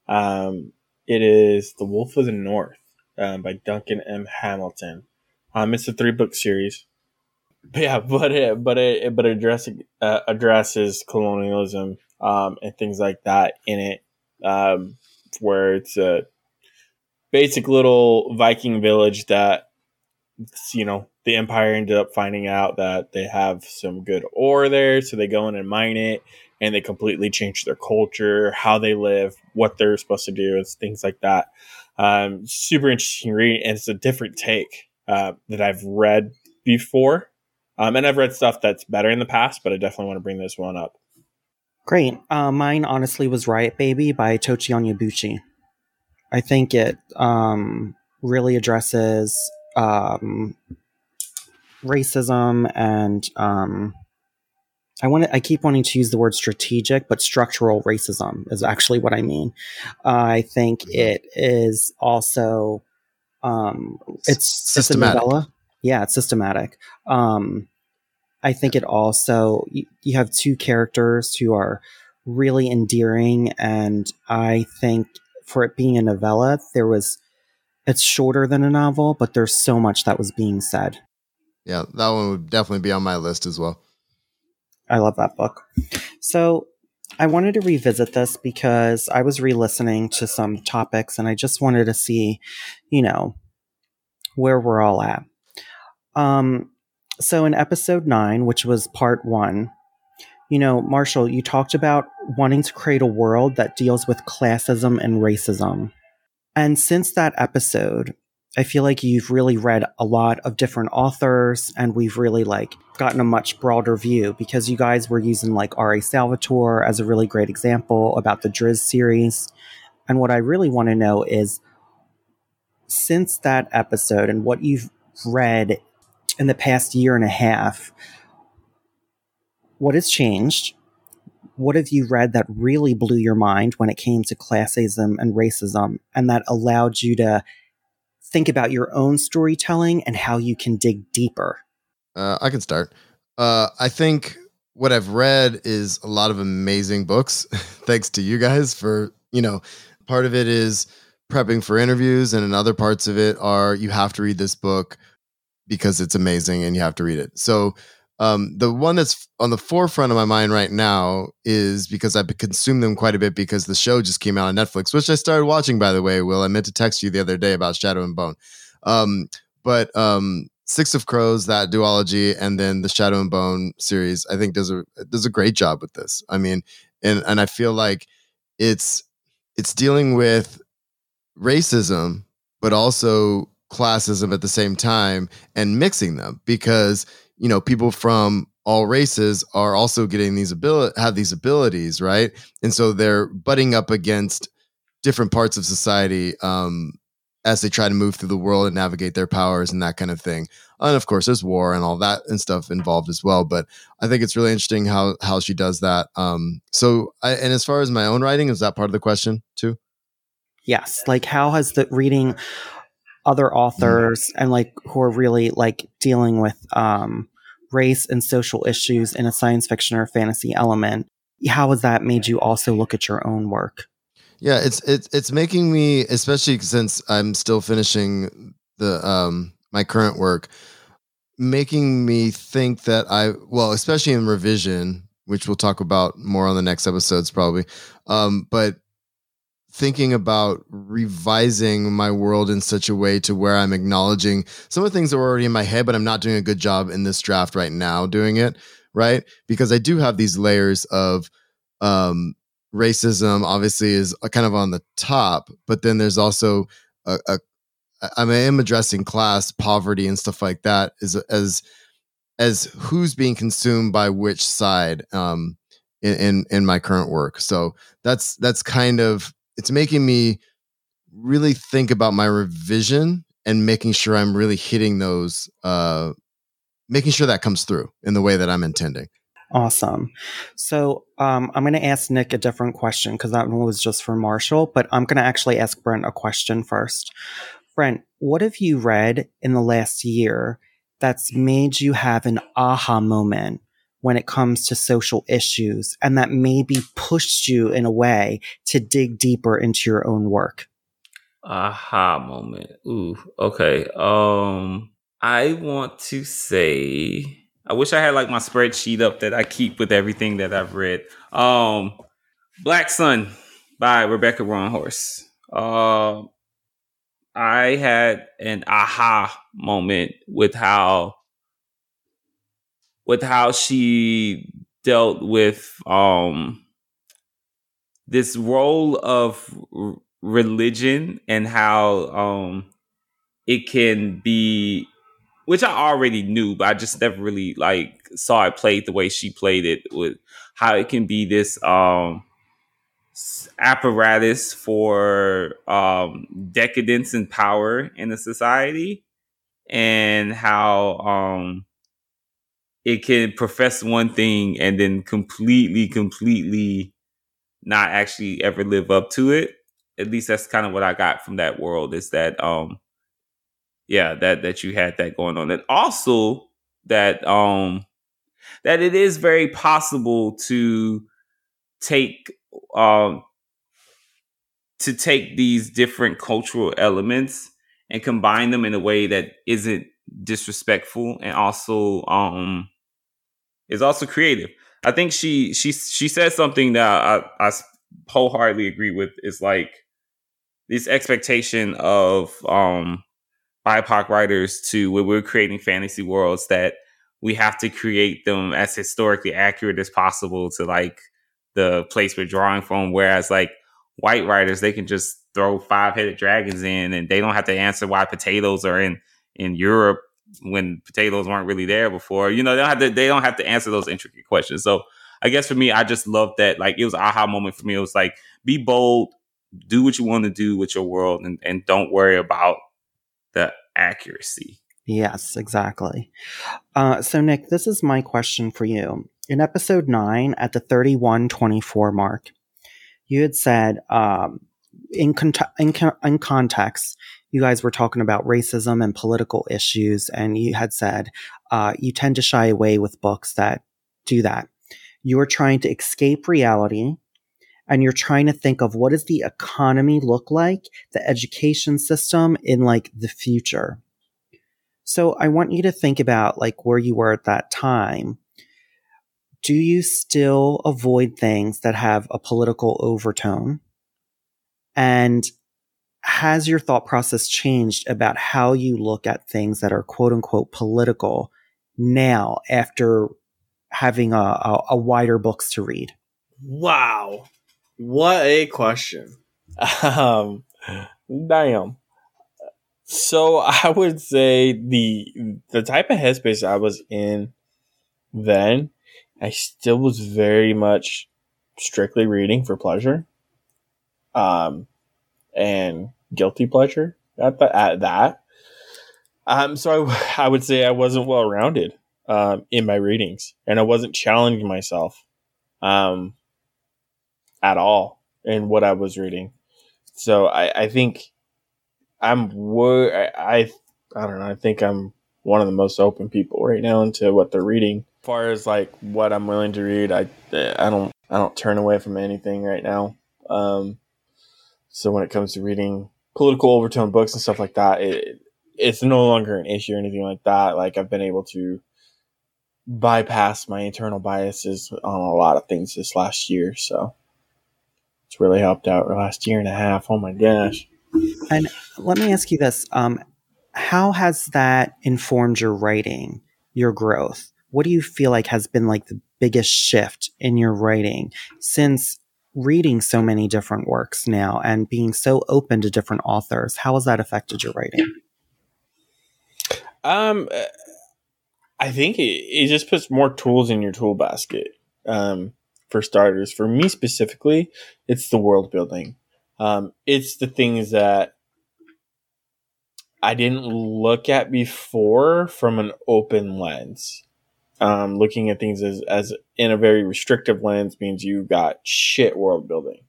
[SPEAKER 2] Um, it is The Wolf of the North um, by Duncan M. Hamilton. Um, it's a three book series. But yeah, [laughs] but it but it but it uh, addresses colonialism um, and things like that in it, um, where it's a basic little Viking village that you know the empire ended up finding out that they have some good ore there so they go in and mine it and they completely change their culture how they live what they're supposed to do and things like that um, super interesting read and it's a different take uh, that i've read before um, and i've read stuff that's better in the past but i definitely want to bring this one up
[SPEAKER 4] Great. Uh, mine honestly was Riot Baby by Tochi Onyebuchi. I think it um, really addresses um, racism and um, I want to, I keep wanting to use the word strategic, but structural racism is actually what I mean. I think it is also um, it's
[SPEAKER 1] Systematic.
[SPEAKER 4] It's. Yeah, it's systematic. Um, I think it also you, you have two characters who are really endearing, and I think for it being a novella, there was it's shorter than a novel, but there's so much that was being said.
[SPEAKER 1] Yeah, that one would definitely be on my list as well.
[SPEAKER 4] I love that book. So I wanted to revisit this because I was re listening to some topics and I just wanted to see, you know, where we're all at. Um, so in episode nine, which was part one, you know, Marshall, you talked about wanting to create a world that deals with classism and racism. And since that episode, I feel like you've really read a lot of different authors and we've really like gotten a much broader view because you guys were using like R.A. Salvatore as a really great example about the Drizzt series. And what I really want to know is since that episode and what you've read in the past year and a half, what has changed? What have you read that really blew your mind when it came to classism and racism and that allowed you to think about your own storytelling and how you can dig deeper?
[SPEAKER 1] Uh, I can start. Uh, I think what I've read is a lot of amazing books. [laughs] Thanks to you guys for, you know, part of it is prepping for interviews, and in other parts of it are you have to read this book because it's amazing and you have to read it. So, um, the one that's on the forefront of my mind right now is because I've consumed them quite a bit because the show just came out on Netflix, which I started watching, by the way. Will I meant to text you the other day about Shadow and Bone, um, but um, Six of Crows, that duology, and then the Shadow and Bone series, I think does a does a great job with this. I mean, and and I feel like it's it's dealing with racism, but also classism at the same time and mixing them because you know people from all races are also getting these ability have these abilities right and so they're butting up against different parts of society um as they try to move through the world and navigate their powers and that kind of thing and of course there's war and all that and stuff involved as well but i think it's really interesting how how she does that um so i and as far as my own writing is that part of the question too
[SPEAKER 4] yes like how has the reading other mm-hmm. authors mm. and like who are really like dealing with um, race and social issues in a science fiction or fantasy element. How has that made you also look at your own work?
[SPEAKER 1] Yeah, it's it's it's making me, especially since I'm still finishing the um my current work, making me think that I well, especially in revision, which we'll talk about more on the next episodes probably. Um, but thinking about revising my world in such a way to where I'm acknowledging some of the things that were already in my head, but I'm not doing a good job in this draft right now doing it, right? Because I do have these layers of um, racism, obviously, is kind of on the top, but then there's also a, a I am addressing class, poverty, and stuff like that as as as who's being consumed by which side um, in, in in my current work. So that's that's kind of it's making me really think about my revision and making sure I'm really hitting those, uh, making sure that comes through in the way that I'm intending.
[SPEAKER 4] Awesome. So um, I'm going to ask Nick a different question because that one was just for Marshall, but I'm going to actually ask Brent a question first. Brent, what have you read in the last year that's made you have an aha moment when it comes to social issues and that maybe pushed you in a way to dig deeper into your own work?
[SPEAKER 3] Aha moment. Ooh, okay. Um I want to say I wish I had like my spreadsheet up that I keep with everything that I've read. Um Black Sun by Rebecca Roanhorse. Uh, I had an aha moment with how with how she dealt with um this role of r- religion and how um it can be which I already knew, but I just never really like saw it played the way she played it with how it can be this um apparatus for um decadence and power in a society and how um it can profess one thing and then completely, completely not actually ever live up to it. At least that's kind of what I got from that world is that um yeah, that that you had that going on. And also that um that it is very possible to take um to take these different cultural elements and combine them in a way that isn't disrespectful and also um is also creative. I think she she she said something that I, I wholeheartedly agree with. Is like this expectation of um BIPOC writers to when we're creating fantasy worlds that we have to create them as historically accurate as possible to like the place we're drawing from. Whereas like white writers, they can just throw five headed dragons in and they don't have to answer why potatoes are in in Europe when potatoes weren't really there before. You know, they don't have to they don't have to answer those intricate questions. So I guess for me, I just love that. Like it was aha moment for me. It was like be bold, do what you want to do with your world, and and don't worry about the accuracy.
[SPEAKER 4] Yes, exactly. Uh, so Nick, this is my question for you. In episode nine, at the thirty-one twenty-four mark, you had said um, in, in, in context, you guys were talking about racism and political issues, and you had said uh, you tend to shy away with books that do that. You are trying to escape reality and you're trying to think of what does the economy look like, the education system in like the future. So I want you to think about like where you were at that time. Do you still avoid things that have a political overtone? And has your thought process changed about how you look at things that are quote unquote political now after having a, a, a wider books to read?
[SPEAKER 2] Wow. What a question. [laughs] Um, damn. So [laughs] I would say the the type of headspace I was in then, I still was very much strictly reading for pleasure, um, and guilty pleasure at the, at that. Um, so I, [laughs] I would say I wasn't well rounded um, in my readings, and I wasn't challenging myself. Um, at all in what I was reading. So I, I think I'm wo- I, I I don't know. I think I'm one of the most open people right now into what they're reading. As far as like what I'm willing to read, I I don't I don't turn away from anything right now. Um, so when it comes to reading political overtone books and stuff like that, it it's no longer an issue or anything like that. Like I've been able to bypass my internal biases on a lot of things this last year. So it's really helped out the last year and a half. Oh my gosh.
[SPEAKER 4] And let me ask you this. Um, how has that informed your writing, your growth? What do you feel like has been like the biggest shift in your writing since reading so many different works now and being so open to different authors? How has that affected your writing?
[SPEAKER 2] Um, I think it, it just puts more tools in your tool basket. Um, for starters. For me specifically, it's the world building. Um, it's the things that I didn't look at before from an open lens. Um, looking at things as, as in a very restrictive lens means you got shit world building.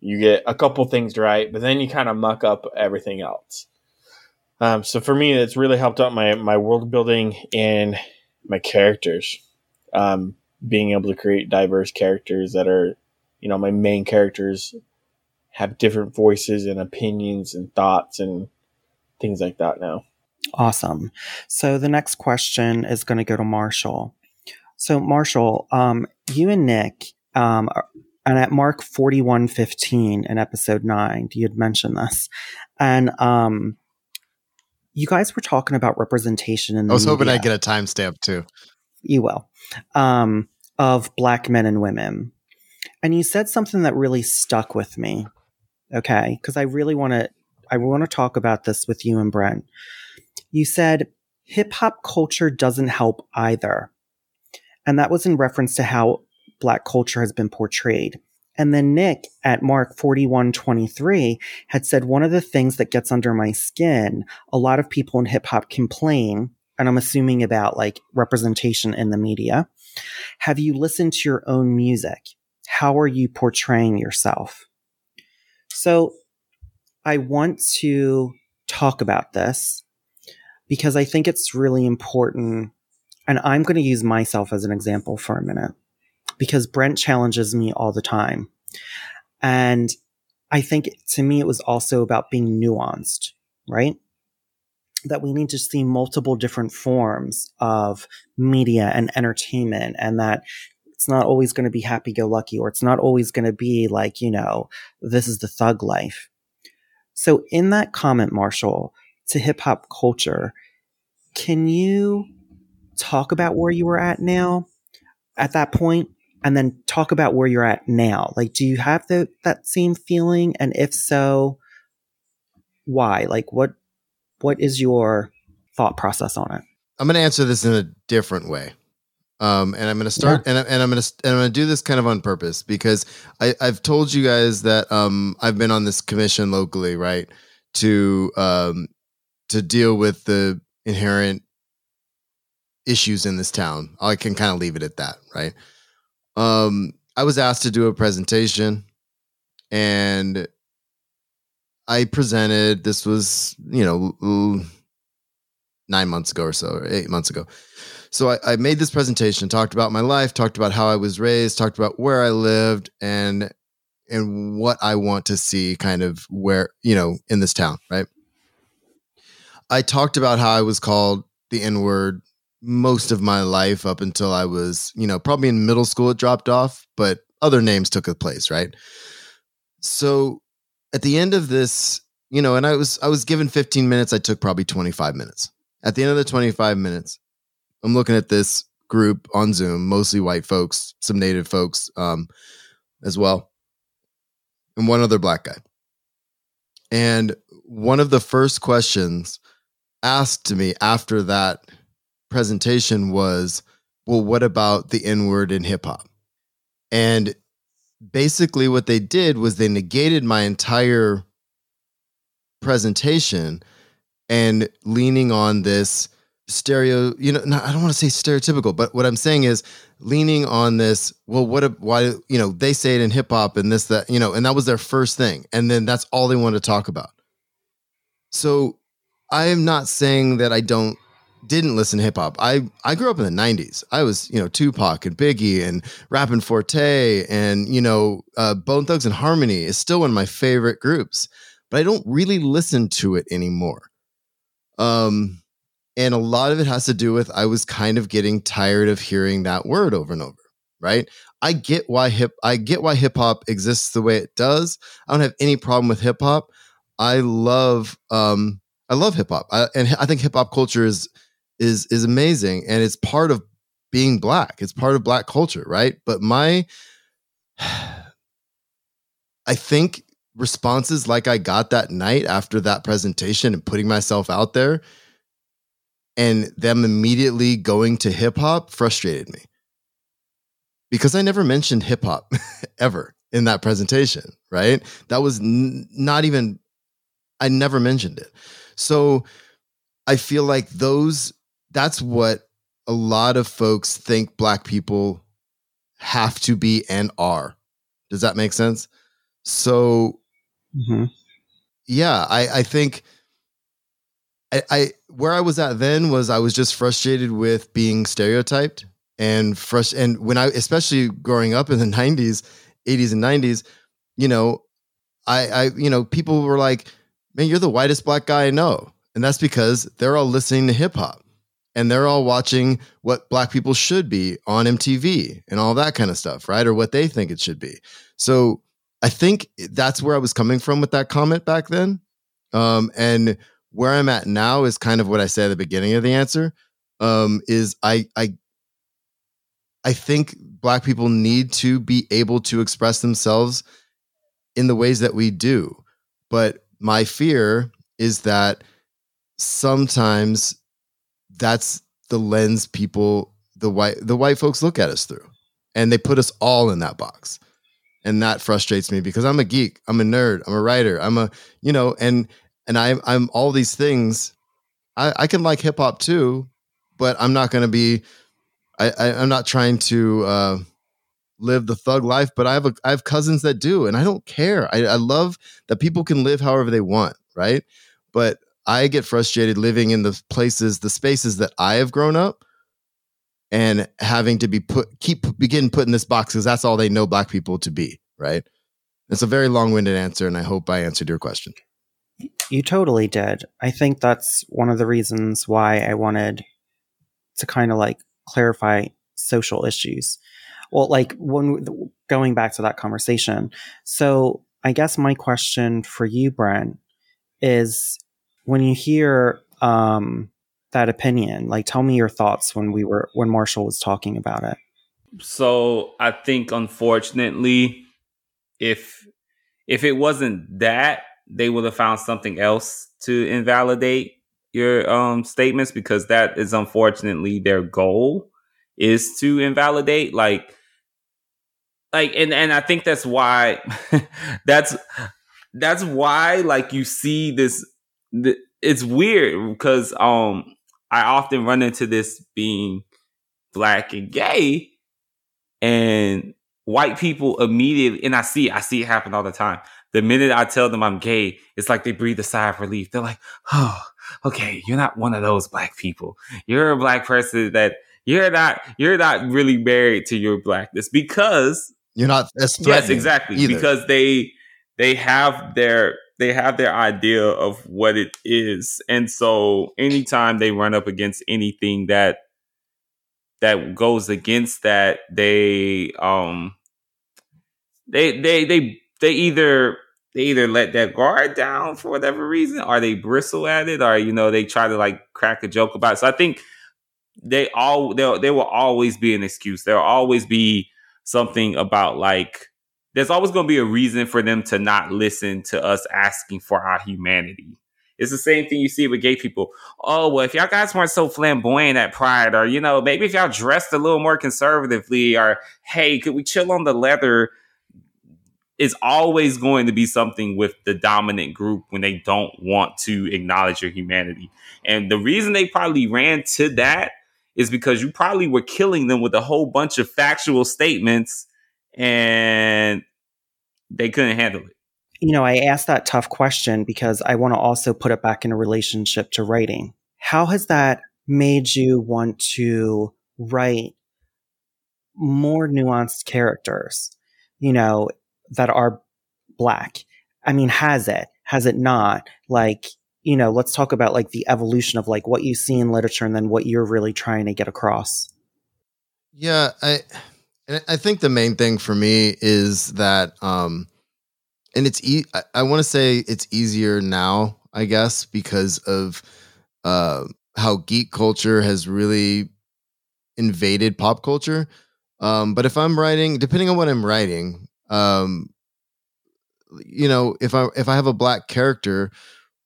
[SPEAKER 2] You get a couple things right, but then you kind of muck up everything else. Um, so for me, it's really helped out my my world building and my characters. Um, being able to create diverse characters that are, you know, my main characters have different voices and opinions and thoughts and things like that now.
[SPEAKER 4] Awesome. So the next question is going to go to Marshall. So Marshall, um, you and Nick, um, and at Mark 4115 in episode nine, you had mentioned this. And, um, you guys were talking about representation in
[SPEAKER 1] I was hoping. I'd get a timestamp too.
[SPEAKER 4] you will, um, of black men and women. And you said something that really stuck with me. Okay. Cause I really want to, I want to talk about this with you and Brent. You said hip hop culture doesn't help either. And that was in reference to how black culture has been portrayed. And then Nick at Mark 4123 had said one of the things that gets under my skin, a lot of people in hip hop complain, and I'm assuming about like representation in the media. Have you listened to your own music? How are you portraying yourself? So I want to talk about this because I think it's really important. And I'm going to use myself as an example for a minute because Brent challenges me all the time. And I think to me, it was also about being nuanced, right? That we need to see multiple different forms of media and entertainment, and that it's not always going to be happy go lucky, or it's not always going to be like, you know, this is the thug life. So, in that comment, Marshall, to hip hop culture, can you talk about where you were at now at that point and then talk about where you're at now? Like do you have the that same feeling? And if so why? Like what what is your thought process on it?
[SPEAKER 1] I'm going to answer this in a different way. Um, and I'm going to start, and, I- and I'm going to, and I'm going to do this kind of on purpose because I, I've told you guys that um, I've been on this commission locally, right, to um, to deal with the inherent issues in this town. I can kind of leave it at that, right? Um, I was asked to do a presentation, and I presented. This was you know nine months ago or so, or eight months ago. So I, I made this presentation, talked about my life, talked about how I was raised, talked about where I lived, and and what I want to see, kind of where you know in this town, right? I talked about how I was called the N word most of my life up until I was, you know, probably in middle school it dropped off, but other names took a place, right? So at the end of this, you know, and I was I was given 15 minutes, I took probably 25 minutes. At the end of the 25 minutes, I'm looking at this group on Zoom, mostly white folks, some native folks um, as well, and one other black guy. And one of the first questions asked me after that presentation was, well, what about the N word in hip hop? And basically, what they did was they negated my entire presentation and leaning on this stereo, you know, not, I don't want to say stereotypical, but what I'm saying is leaning on this, well, what, a, why, you know, they say it in hip hop and this, that, you know, and that was their first thing. And then that's all they want to talk about. So I am not saying that I don't didn't listen to hip hop. I I grew up in the '90s. I was you know Tupac and Biggie and Rappin' 4-Tay and you know uh, Bone Thugs and Harmony is still one of my favorite groups, but I don't really listen to it anymore. Um, and a lot of it has to do with I was kind of getting tired of hearing that word over and over. Right? I get why hip I get why hip hop exists the way it does. I don't have any problem with hip hop. I love um I love hip hop, uh, and I think hip hop culture is is is amazing, and it's part of being black. It's part of black culture, right? But my, I think responses like I got that night after that presentation and putting myself out there, and them immediately going to hip hop frustrated me because I never mentioned hip hop [laughs] ever in that presentation, right? That was n- not even, I never mentioned it. So I feel like those that's what a lot of folks think black people have to be and are. Does that make sense? So mm-hmm. yeah, I, I think I, I where I was at then was I was just frustrated with being stereotyped and frust- and when I especially growing up in the [laughs] 90s, 80s and 90s, you know, I I you know, people were like, man, you're the whitest black guy I know. And that's because they're all listening to hip hop and they're all watching what black people should be on MTV and all that kind of stuff, right? Or what they think it should be. So I think that's where I was coming from with that comment back then. Um, and where I'm at now is kind of what I said at the beginning of the answer. Um, is I I I think black people need to be able to express themselves in the ways that we do. But my fear is that sometimes that's the lens people the white the white folks look at us through and they put us all in that box. And that frustrates me because i'm a geek i'm a nerd i'm a writer i'm a you know and and i'm i'm all these things. I i can like hip-hop too but i'm not going to be I, I i'm not trying to uh live the thug life but i have a i have cousins that do and i don't care i, I love that people can live however they want right but I get frustrated living in the places, the spaces that I have grown up and having to be put keep begin put in this box because that's all they know black people to be, right? It's a very long-winded answer and I hope I answered your question.
[SPEAKER 4] You totally did. I think that's one of the reasons why I wanted to kind of like clarify social issues. Well, like when going back to that conversation. So, I guess my question for you, Brent, is when you hear um, that opinion, like tell me your thoughts when we were when Marshall was talking about it.
[SPEAKER 3] So I think unfortunately, if if it wasn't that, they would have found something else to invalidate your um, statements because that is unfortunately their goal is to invalidate like like and and I think that's why [laughs] that's that's why like you see this it's weird because um I often run into this being black and gay and white people immediately and I see I see it happen all the time. the minute I tell them I'm gay, it's like they breathe a sigh of relief. They're like, oh, okay, you're not one of those black people. You're a black person that you're not you're not really married to your blackness because
[SPEAKER 1] you're not as
[SPEAKER 3] yes exactly
[SPEAKER 1] either.
[SPEAKER 3] because they they have their they have their idea of what it is. And so anytime they run up against anything that that goes against that they um they they they they either they either let that guard down for whatever reason or they bristle at it or you know they try to like crack a joke about it. So i think they all there there will always be an excuse. There'll always be something about like there's always going to be a reason for them to not listen to us asking for our humanity it's the same thing you see with gay people. Oh, well, if y'all guys weren't so flamboyant at Pride, or, you know, maybe if y'all dressed a little more conservatively, or, hey, could we chill on the leather? Is always going to be something with the dominant group when they don't want to acknowledge your humanity. And the reason they probably ran to that is because you probably were killing them with a whole bunch of factual statements and they couldn't handle it
[SPEAKER 4] you know, I asked that tough question because I want to also put it back in a relationship to writing. How has that made you want to write more nuanced characters, you know, that are black? I mean, has it? Has it not? Like, you know, let's talk about like the evolution of like what you see in literature and then what you're really trying to get across.
[SPEAKER 1] Yeah, I I think the main thing for me is that um and it's e- I, I want to say it's easier now, I guess, because of uh, how geek culture has really invaded pop culture. Um, but if I'm writing, depending on what I'm writing, um, you know, if I if I have a black character,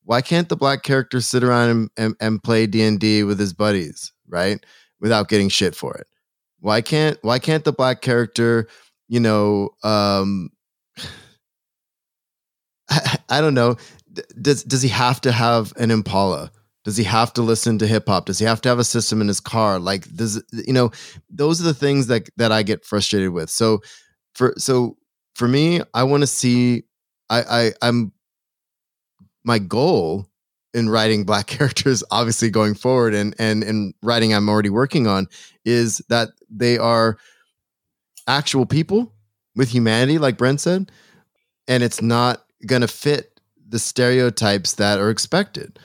[SPEAKER 1] why can't the black character sit around and, and, and play D and D with his buddies, right, without getting shit for it? Why can't Why can't the black character, you know, um, I, [sighs] I don't know. Does does he have to have an Impala? Does he have to listen to hip hop? Does he have to have a system in his car? Like does you know, those are the things that that I get frustrated with. So for so for me, I want to see I, I I'm my goal in writing black [laughs] characters obviously going forward and and and writing I'm already working on is that they are actual people with humanity like Brent said and it's not going to fit the stereotypes that are expected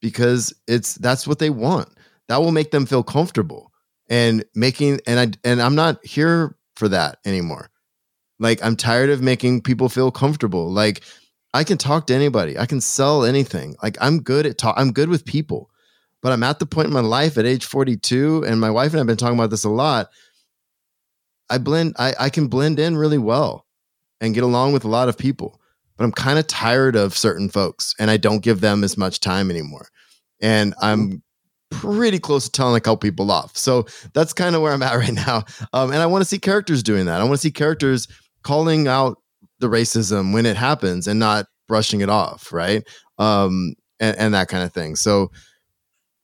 [SPEAKER 1] because it's that's what they want. That will make them feel comfortable and making and I and I'm not here for that anymore. Like I'm tired of making people feel comfortable. Like I can talk to anybody. I can sell anything. Like I'm good at talk I'm good with people. But I'm at the point in my life at age 42 and my wife and I've been talking about this a lot. I blend I I can blend in really well and get along with a lot of people but I'm kind of tired of certain folks and I don't give them as much time anymore. And I'm pretty close to telling a couple people off. So that's kind of where I'm at [laughs] right now. Um, and I want to see characters doing that. I want to see characters calling out the racism when it happens and not brushing it off, right? Um, and, and that kind of thing. So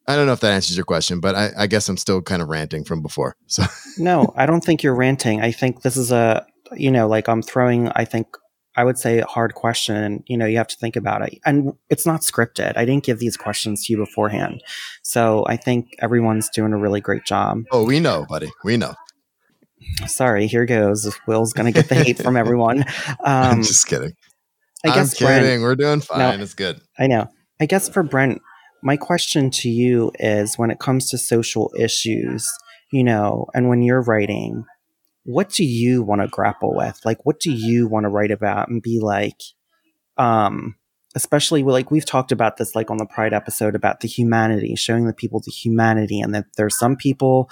[SPEAKER 1] I don't know if that answers your question, but I, I guess I'm still kind of ranting from before. [laughs] So
[SPEAKER 4] no, I don't think you're ranting. I think this is a you know like I'm throwing I think I would say a hard question. And, you know, you have to think about it. And it's not scripted. I didn't give these questions to you beforehand. So I think everyone's doing a really great job.
[SPEAKER 1] Oh, we know, buddy. We know.
[SPEAKER 4] Sorry, here goes. Will's going to get the hate from everyone. [laughs]
[SPEAKER 1] Um, I'm just kidding. I guess I'm kidding. Brent, We're doing fine. No, it's good.
[SPEAKER 4] I know. I guess for Brent, my question to you is when it comes to social issues, you know, and when you're writing, what do you want to grapple with? Like, what do you want to write about and be like, um, especially like we've talked about this like on the pride episode about the humanity showing the people the humanity and that there's some people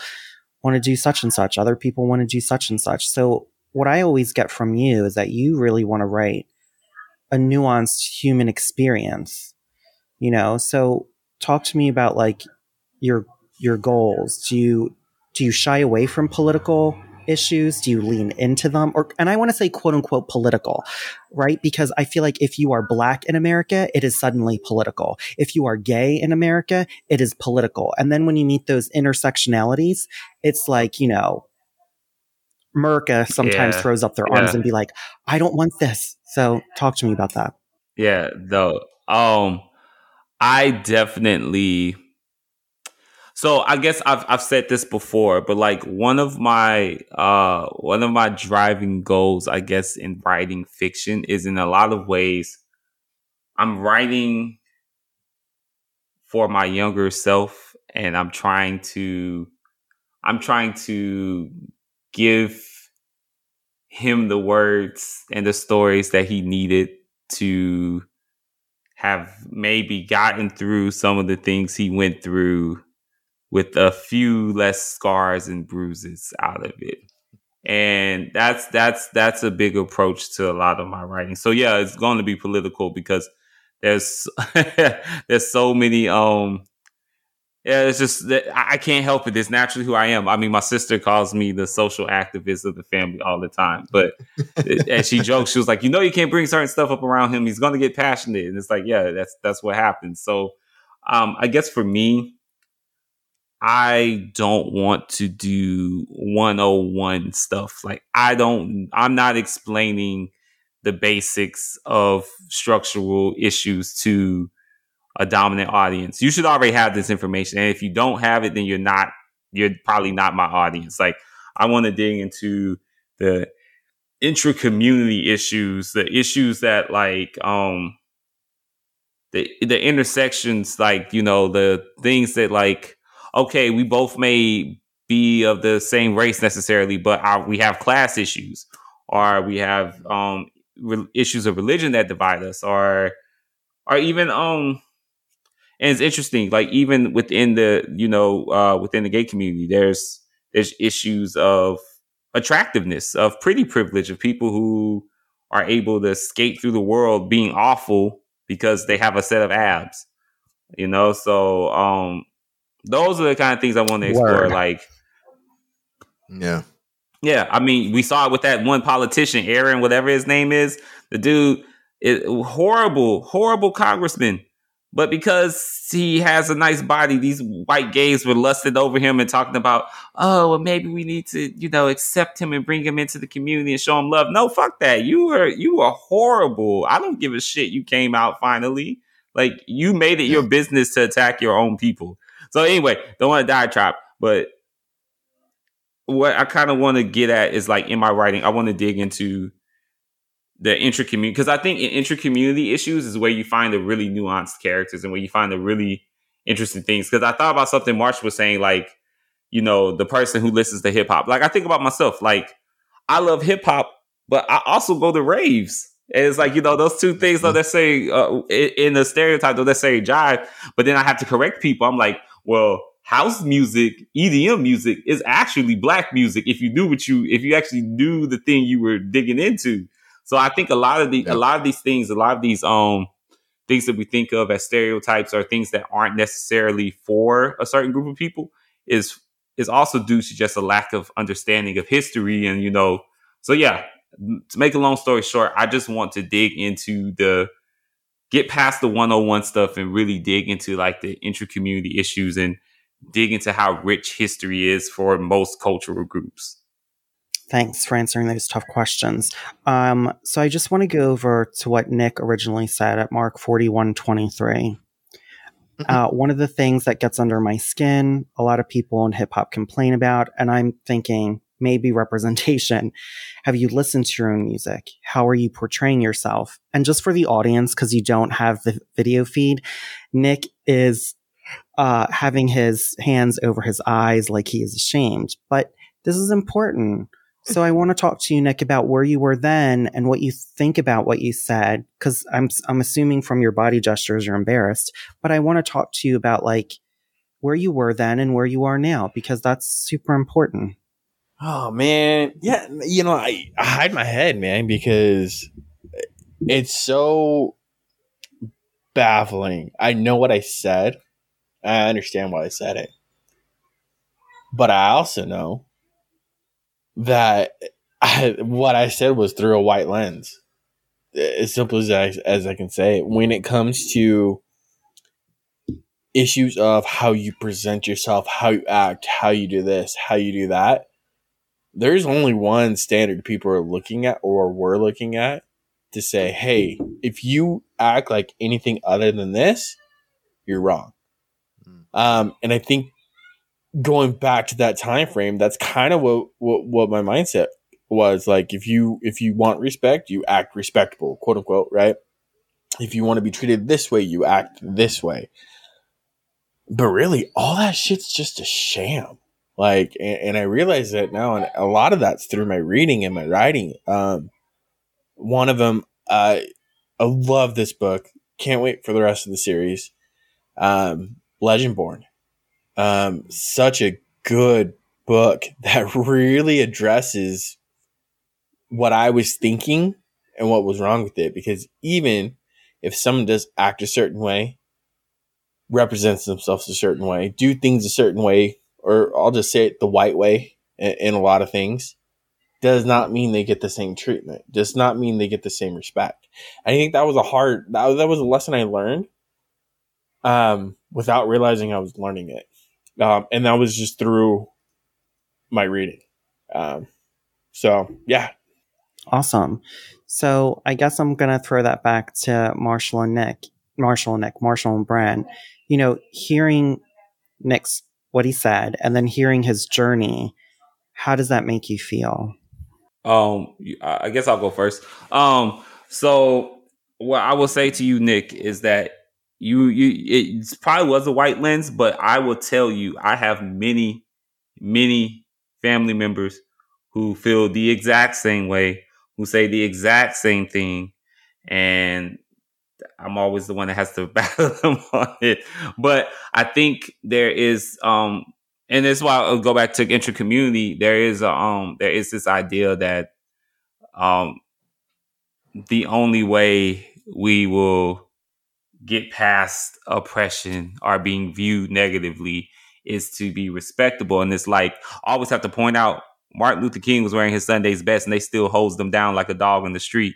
[SPEAKER 4] want to do such and such. Other people want to do such and such. So what i always get from you is that you really want to write a nuanced human experience you know? So talk to me about like your your goals. Do you do you shy away from political issues? Do you lean into them? Or, and I want to say quote unquote political, right? Because I feel like if you are black in America, it is suddenly political. If you are gay in America, it is political. And then when you meet those intersectionalities, it's like, you know, America sometimes yeah. throws up their arms yeah. and be like, I don't want this. So talk to me about that.
[SPEAKER 3] Yeah, though. Um, I definitely. So I guess I've I've said this before, but like one of my uh one of my driving goals, I guess, in writing fiction is in a lot of ways, I'm writing for my younger self, and I'm trying to I'm trying to give him the words and the stories that he needed to have maybe gotten through some of the things he went through with a few less scars and bruises out of it. And that's that's that's a big approach to a lot of my writing. So yeah, it's going to be political because there's [laughs] there's so many um yeah, it's just that I can't help it. It's naturally who I am. I mean, my sister calls me the social activist of the family all the time. But and she jokes, she was like, "You know, you can't bring certain stuff up around him. He's going to get passionate." And it's like, yeah, that's that's what happens. So, um, I guess for me, I don't want to do 101 stuff. Like, I don't. I'm not explaining the basics of structural issues to a dominant audience. You should already have this information. And if you don't have it, then you're not, you're probably not my audience. Like I want to dig into the intra community issues, the issues that like, um, the, the intersections, like, you know, the things that like, okay, we both may be of the same race necessarily, but our, we have class issues or we have, um, re- issues of religion that divide us or, or even, um, and it's interesting like even within the you know uh, within the gay community there's there's issues of attractiveness of pretty privilege of people who are able to skate through the world being awful because they have a set of abs you know? So um those are the kind of things i want to explore Word. like
[SPEAKER 1] yeah
[SPEAKER 3] yeah i mean we saw it with that one politician aaron whatever his name is the dude is horrible horrible congressman but because he has a nice body, these white gays were lusted over him and talking about, oh, well, maybe we need to, you know, accept him and bring him into the community and show him love. No, fuck that. You were you were horrible. I don't give a shit. You came out finally. Like you made it your business to attack your own people. So anyway, don't want to diatribe, but what I kind of want to get at is like in my writing, I want to dig into the intra community because I think in intra community issues is where you find the really nuanced characters and where you find the really interesting things. Because I thought about something March was saying, like you know, the person who listens to hip hop. Like I think about myself, like I love hip hop, but I also go to raves. And it's like you know those two things don't necessarily uh, in the stereotype don't necessarily jive. But then I have to correct people. I'm like, well, house music, EDM music is actually black music. If you knew what you, if you actually knew the thing you were digging into. So I think a lot of the yeah. a lot of these things, a lot of these um things that we think of as stereotypes are things that aren't necessarily for a certain group of people is is also due to just a lack of understanding of history and you know so yeah to make a long story short i just want to dig into the get past the 101 stuff and really dig into like the intra-community issues and dig into how rich history is for most cultural groups
[SPEAKER 4] Thanks for answering those tough questions. Um, so I just want to go over to what Nick originally said at Mark 4123. Mm-hmm. Uh, one of the things that gets under my skin, a lot of people in hip hop complain about, and I'm thinking maybe representation. Have you listened to your own music? How are you portraying yourself? And just for the audience, because you don't have the video feed, Nick is uh, having his hands over his eyes like he is ashamed. But this is important so I want to talk to you, Nick, about where you were then and what you think about what you said, because I'm I'm assuming from your body gestures you're embarrassed. But I want to talk to you about like where you were then and where you are now, because that's super important.
[SPEAKER 2] Oh man, yeah, you know I, I hide my head, man, because it's so baffling. I know what I said. I understand why I said it, but I also know that I, what I said was through a white lens. As simple as I, as I can say When it comes to issues of how you present yourself, how you act, how you do this, how you do that, there's only one standard people are looking at or were looking at, to say, hey, if you act like anything other than this, you're wrong.
[SPEAKER 1] Mm.
[SPEAKER 2] Um, and I think going back to that time frame, that's kind of what, what what my mindset was. Like if you if you want respect, you act respectable, quote unquote, right? If you want to be treated this way, you act this way. But really, all that shit's just a sham. Like, and, and I realize that now, and a lot of that's through my reading and my writing. Um, one of them, uh, I love this book. Can't wait for the rest of the series. Um, Legendborn. Um, such a good book [laughs] that really addresses what I was thinking and what was wrong with it. Because even if someone does act a certain way, represents themselves a certain way, do things a certain way, or I'll just say it the white way in, in a lot of things, does not mean they get the same treatment. Does not mean they get the same respect. I think that was a hard that, that was a lesson I learned um, without realizing I was learning it. Um, and that was just through my reading. Um, so yeah,
[SPEAKER 4] Awesome. So I guess I'm gonna throw that back to Marshall and Nick, Marshall and Nick, Marshall and Brand. You know, hearing Nick's what he said, and then hearing his journey, how does that make you feel?
[SPEAKER 3] Um, I guess I'll go first. Um, so what I will say to you, Nick, is that you you it probably was a white lens, but I will tell you, I have many, many family members who feel the exact same way, who say the exact same thing, and I'm always the one that has to [laughs] battle them on it. But I think there is um and that's why I'll go back to intra community. There is a, um there is this idea that um the only way we will get past oppression or being viewed negatively is to be respectable. And it's like I always have to point out Martin Luther King was wearing his Sunday's best and they still hose them down like a dog in the street.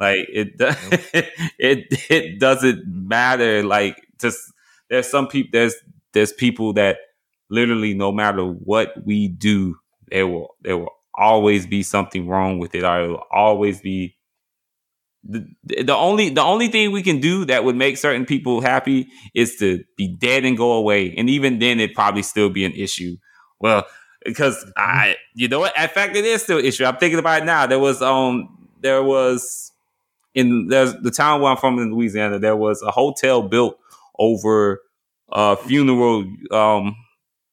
[SPEAKER 3] Like it [laughs] it it doesn't matter. Like just there's some people there's there's people that literally no matter what we do, there will there will always be something wrong with it, or it will always be the, the only the only thing we can do that would make certain people happy is to be dead and go away, and even then it'd probably still be an issue. Well, because I, you know what? In fact, it is still an issue. I'm thinking about it now. There was um there was in the town where I'm from in Louisiana. There was a hotel built over a funeral um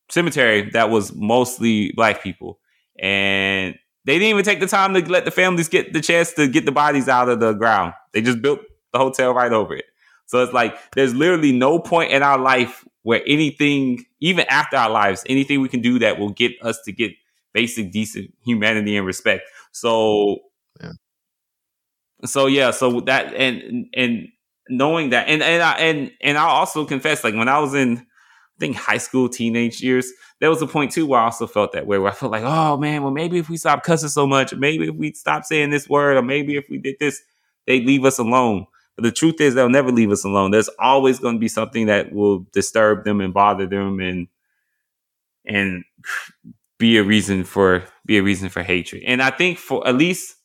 [SPEAKER 3] cemetery that was mostly black people, and they didn't even take the time to let the families get the chance to get the bodies out of the ground. They just built the hotel right over it. So it's like there's literally no point in our life where anything, even after our lives, anything we can do that will get us to get basic decent humanity and respect. So. So yeah, so that and and knowing that and and I and and I'll also confess, like when I was in I think high school, teenage years, there was a point too where I also felt that way, where I felt like, oh man, well maybe if we stop cussing so much, maybe if we stop saying this word, or maybe if we did this, they'd leave us alone. But the truth is, they'll never leave us alone. There's always going to be something that will disturb them and bother them, and and be a reason for be a reason for hatred. And I think for at least.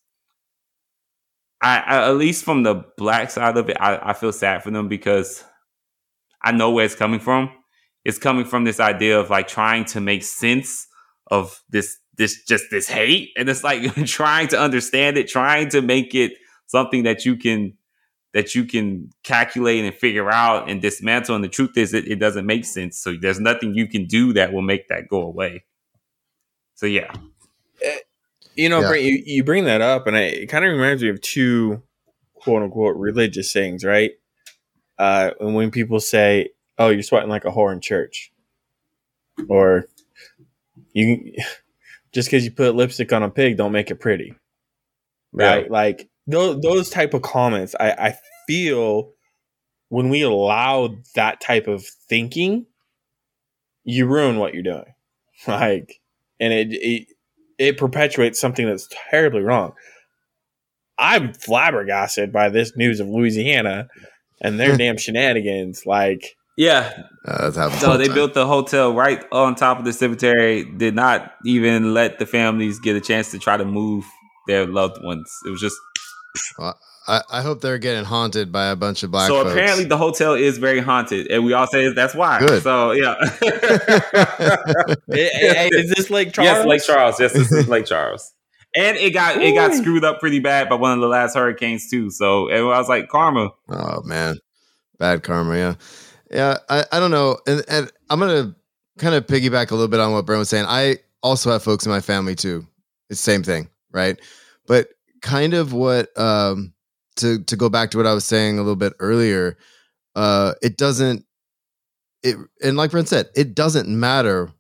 [SPEAKER 3] I, I at least from the black side of it, I, I feel sad for them because I know where it's coming from. It's coming from this idea of like trying to make sense of this this just this hate. And it's like [laughs] trying to understand it trying to make it something that you can that you can calculate and figure out and dismantle. And the truth is it, it doesn't make sense. So there's nothing you can do that will make that go away. So yeah eh,
[SPEAKER 2] you know,
[SPEAKER 1] Yeah.
[SPEAKER 2] Brent, you, you bring that up, and I, it kind of reminds me of two quote unquote religious sayings, right? Uh, and when people say, "Oh, you're sweating like a whore in church," or you just because you put lipstick on a pig, don't make it pretty, right? Like those those type of comments, I, I feel when we allow that type of thinking, you ruin what you're doing, [laughs] like, and it, it it perpetuates something that's terribly wrong. I'm flabbergasted by this news of Louisiana and their [laughs] damn shenanigans. Like,
[SPEAKER 3] yeah
[SPEAKER 1] Uh, that's.
[SPEAKER 3] So they
[SPEAKER 1] time.
[SPEAKER 3] built the hotel right on top of the cemetery. Did not even let the families get a chance to try to move their loved ones. It was just
[SPEAKER 1] I, I hope they're getting haunted by a bunch of black.
[SPEAKER 3] so
[SPEAKER 1] folks.
[SPEAKER 3] apparently the hotel is very haunted, and we all say that's why.
[SPEAKER 1] Good.
[SPEAKER 3] So yeah. [laughs] [laughs]
[SPEAKER 2] Hey, hey, hey, is this Lake Charles?
[SPEAKER 3] Yes, Lake Charles. Yes, this is [laughs] Lake Charles. And it got it got screwed up pretty bad by one of the last hurricanes too. So and I was like, karma.
[SPEAKER 1] Oh man, bad karma. Yeah, yeah. I, I don't know, and and I'm gonna kind of piggyback a little bit on what Brent was saying. I also have folks in my family too. It's the same thing, right? But kind of what um to to go back to what I was saying a little bit earlier. Uh, it doesn't. It and like Brent said, it doesn't matter.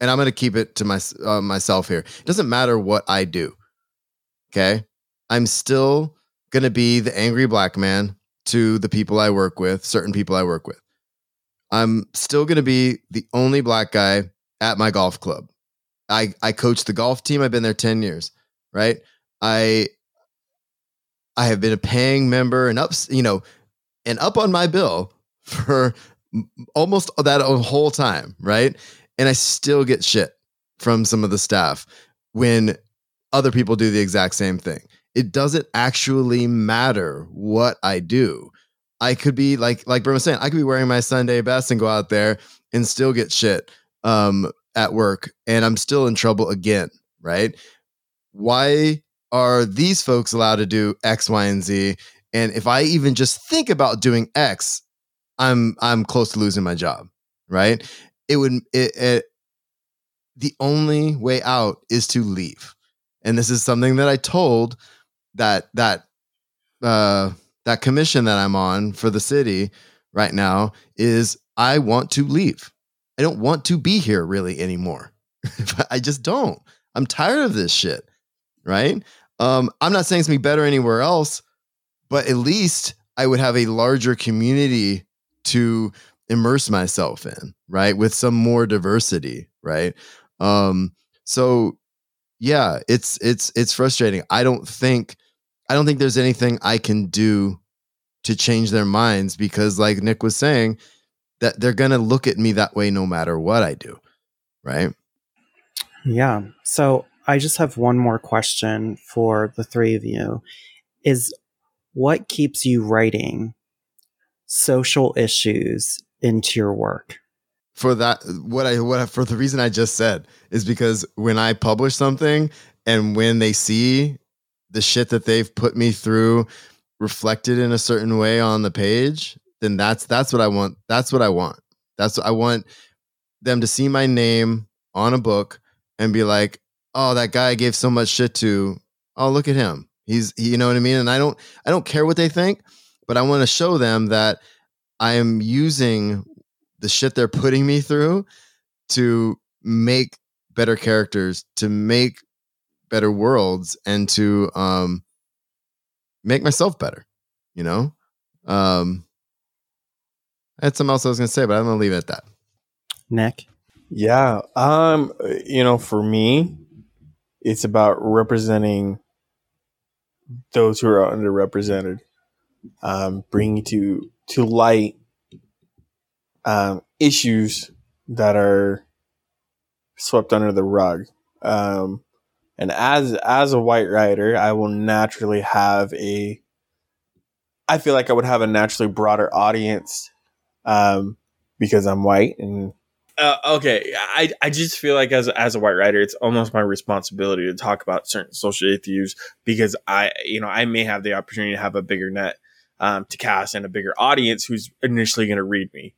[SPEAKER 1] And I'm gonna keep it to my uh, myself here. It doesn't matter what I do. Okay, I'm still gonna be the angry black man to the people I work with, certain people I work with. I'm still going to be the only black guy at my golf club. I I coach the golf team. I've been there 10 years, right? I I have been a paying member and up, you know, and up on my bill for almost that whole time, right? And I still get shit from some of the staff when other people do the exact same thing it doesn't actually matter what I do. I could be like like was saying, I could be wearing my Sunday best and go out there and still get shit um at work and I'm still in trouble again, right? Why are these folks allowed to do X, Y, and Z? And if I even just think about doing X, I'm I'm close to losing my job, right? It would it, it the only way out is to leave. And this is something that I told that that uh that commission that I'm on for the city right now is I want to leave. I don't want to be here really anymore. [laughs] I just don't. I'm tired of this shit. Right? Um I'm not saying it's gonna be better anywhere else, but at least I would have a larger community to immerse myself in, right? With some more diversity, right? Um so yeah, it's it's it's frustrating. I don't think I don't think there's anything I can do to change their minds because like Nick was saying that they're to look at me that way no matter what I do. Right?
[SPEAKER 4] Yeah. So I just have one more question for the three of you. Is what keeps you writing social issues into your work?
[SPEAKER 1] For that what I what I, for the reason I just said is because when I publish something and when they see the shit that they've put me through reflected in a certain way on the page, then that's that's what I want. That's what I want. That's what I want them to see my name on a book and be like, "Oh, that guy I gave so much shit to. Oh, look at him. He's he, you know what I mean?" And I don't I don't care what they think, but I want to show them that I am using the shit they're putting me through to make better characters, to make better worlds and to um make myself better, you know? Um I had something else I was gonna say, but I'm gonna leave it at that.
[SPEAKER 4] Nick?
[SPEAKER 2] Yeah. Um, you know, for me, it's about representing those who are underrepresented, um, bringing to to light um, issues that are swept under the rug. Um, and as as a white writer, I will naturally have a. I feel like I would have a naturally broader audience, um, because I'm white and uh, okay, I, I just feel like as as a white writer, it's almost my responsibility to talk about certain social issues because I you know I may have the opportunity to have a bigger net um, to cast and a bigger audience who's initially going to read me.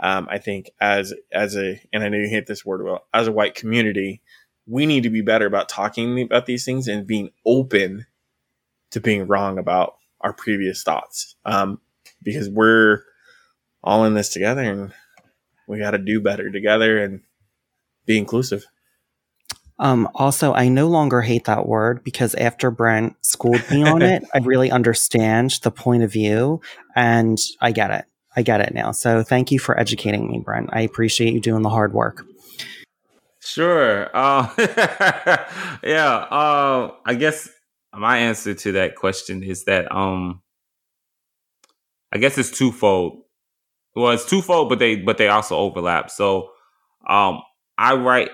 [SPEAKER 2] Um, I think as as a and I know you hate this word well as a white community, we need to be better about talking about these things and being open to being wrong about our previous thoughts um, because we're all in this together and we got to do better together and be inclusive.
[SPEAKER 4] Um, also, I no longer hate that word because after Brent schooled me on [laughs] it, I really understand the point of view and I get it. I get it now. So thank you for educating me, Brent. I appreciate you doing the hard work.
[SPEAKER 3] Sure. Uh, [laughs] yeah. Uh, I guess my answer to that question is that um, I guess it's twofold. Well, it's twofold, but they but they also overlap. So, um, I write.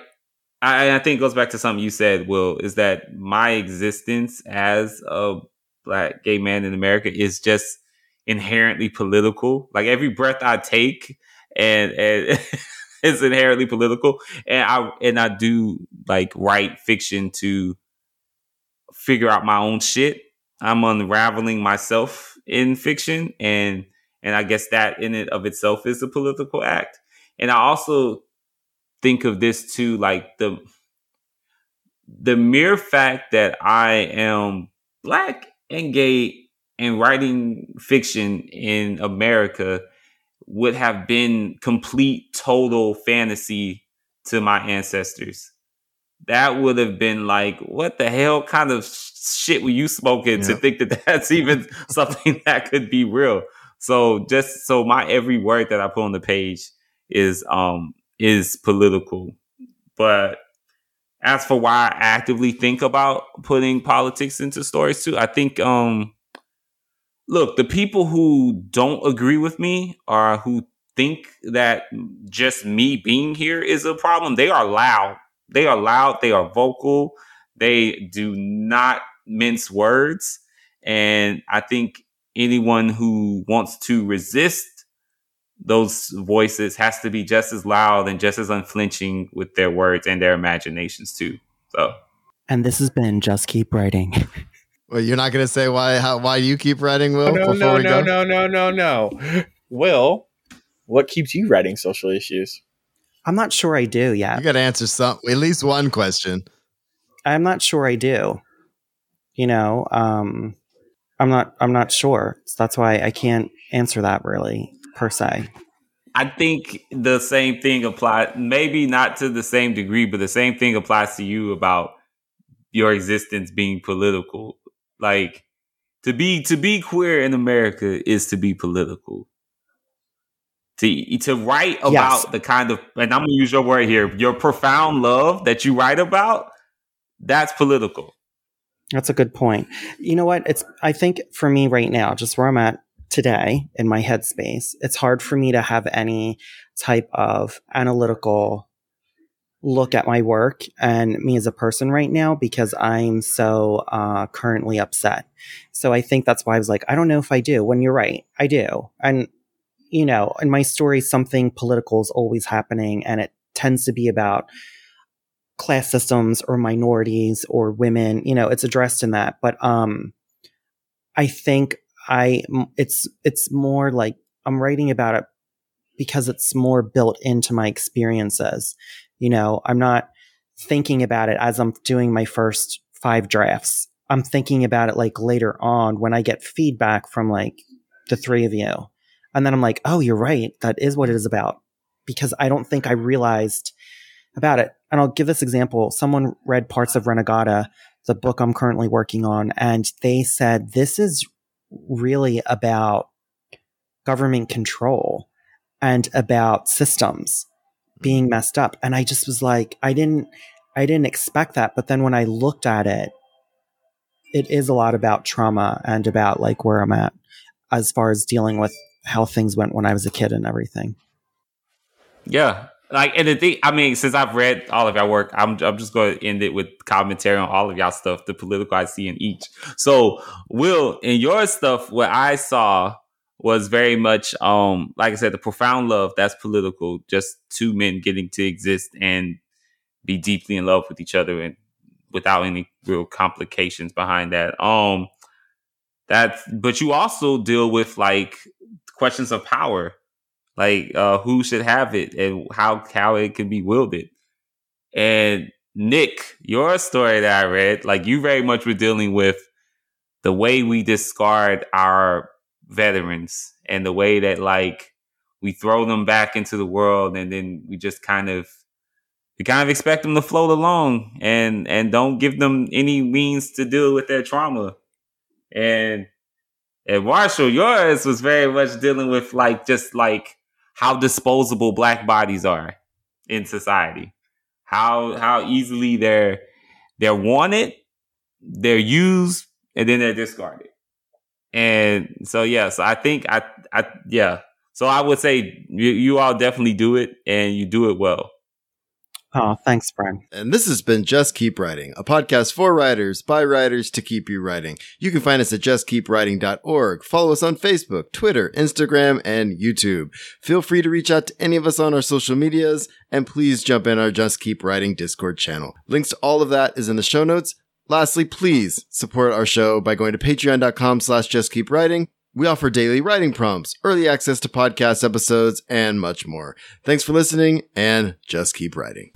[SPEAKER 3] I, I think it goes back to something you said, Will, is that my existence as a black gay man in America is just inherently political. Like every breath I take and and [laughs] is inherently political. And I and I do like write fiction to figure out my own shit. I'm unraveling myself in fiction and and I guess that in it of itself is a political act. And I also think of this too like the the mere fact that I am black and gay and writing fiction in America would have been complete total fantasy to my ancestors. That would have been like, what the hell kind of shit were you smoking to think that [laughs] that's even something that could be real? So just so my every word that I put on the page is um is political. But as for why I actively think about putting politics into stories too, I think um look, the people who don't agree with me or who think that just me being here is a problem, they are loud. They are loud, they are vocal, they do not mince words. And I think anyone who wants to resist those voices has to be just as loud and just as unflinching with their words and their imaginations too. So,
[SPEAKER 4] and this has been just keep writing. [laughs]
[SPEAKER 1] Well, you're not going to say why how, why you keep writing, Will?
[SPEAKER 2] No, no, no, no, no, no, no. Will, what keeps you writing social issues?
[SPEAKER 4] I'm not sure I do yet.
[SPEAKER 1] You got to answer some at least one question.
[SPEAKER 4] I'm not sure I do. You know, um, I'm not. I'm not sure. So that's why I can't answer that really per se.
[SPEAKER 3] I think the same thing applies. Maybe not to the same degree, but the same thing applies to you about your existence being political like to be to be queer in America is to be political. To to write about yes. the kind of and I'm gonna use your word here, your profound love that you write about, that's political.
[SPEAKER 4] That's a good point. You know what? It's I think for me right now, just where I'm at today in my headspace, it's hard for me to have any type of analytical look at my work and me as a person right now because I'm so uh, currently upset. So I think that's why I was like, I don't know if I do. When you're right, I do. And, you know, in my story, something political is always happening and it tends to be about class systems or minorities or women. You know, it's addressed in that. But um, I think I, it's, it's more like I'm writing about it because it's more built into my experiences you know, I'm not thinking about it as I'm doing my first five drafts. I'm thinking about it like later on when I get feedback from like the three of you. And then I'm like, oh, you're right. That is what it is about. Because I don't think I realized about it. And I'll give this example. Someone read parts of Renegada, the book I'm currently working on, and they said this is really about government control and about systems being mm. messed up. And I just was like, I didn't, I didn't expect that. But then when I looked at it, it is a lot about trauma and about like where I'm at as far as dealing with how things went when I was a kid and everything.
[SPEAKER 3] Yeah. Like, and the thing, I mean, since I've read all of your work, I'm, I'm just going to end it with commentary on all of y'all stuff, the political I see in each. So, Will, in your stuff, what I saw was very much um like I said, the profound love that's political, just two men getting to exist and be deeply in love with each other and without any real complications behind that. Um that's but you also deal with like questions of power. Like uh who should have it and how how it can be wielded. And Nick, your story that I read, like you very much were dealing with the way we discard our veterans and the way that like we throw them back into the world and then we just kind of we kind of expect them to float along and and don't give them any means to deal with their trauma and and marshall yours was very much dealing with like just like how disposable black bodies are in society how how easily they're they're wanted they're used and then they're discarded and so yeah, so I think I I yeah. So I would say you, you all definitely do it and you do it well.
[SPEAKER 4] Oh, thanks, Brian.
[SPEAKER 1] And this has been Just Keep Writing, a podcast for writers by writers to keep you writing. You can find us at justkeepwriting.org. Follow us on Facebook, Twitter, Instagram, and YouTube. Feel free to reach out to any of us on our social medias, and please jump in our Just Keep Writing Discord channel. Links to all of that is in the show notes. Lastly, please support our show by going to patreon.com slash justkeepwriting. We offer daily writing prompts, early access to podcast episodes, and much more. Thanks for listening, and just keep writing.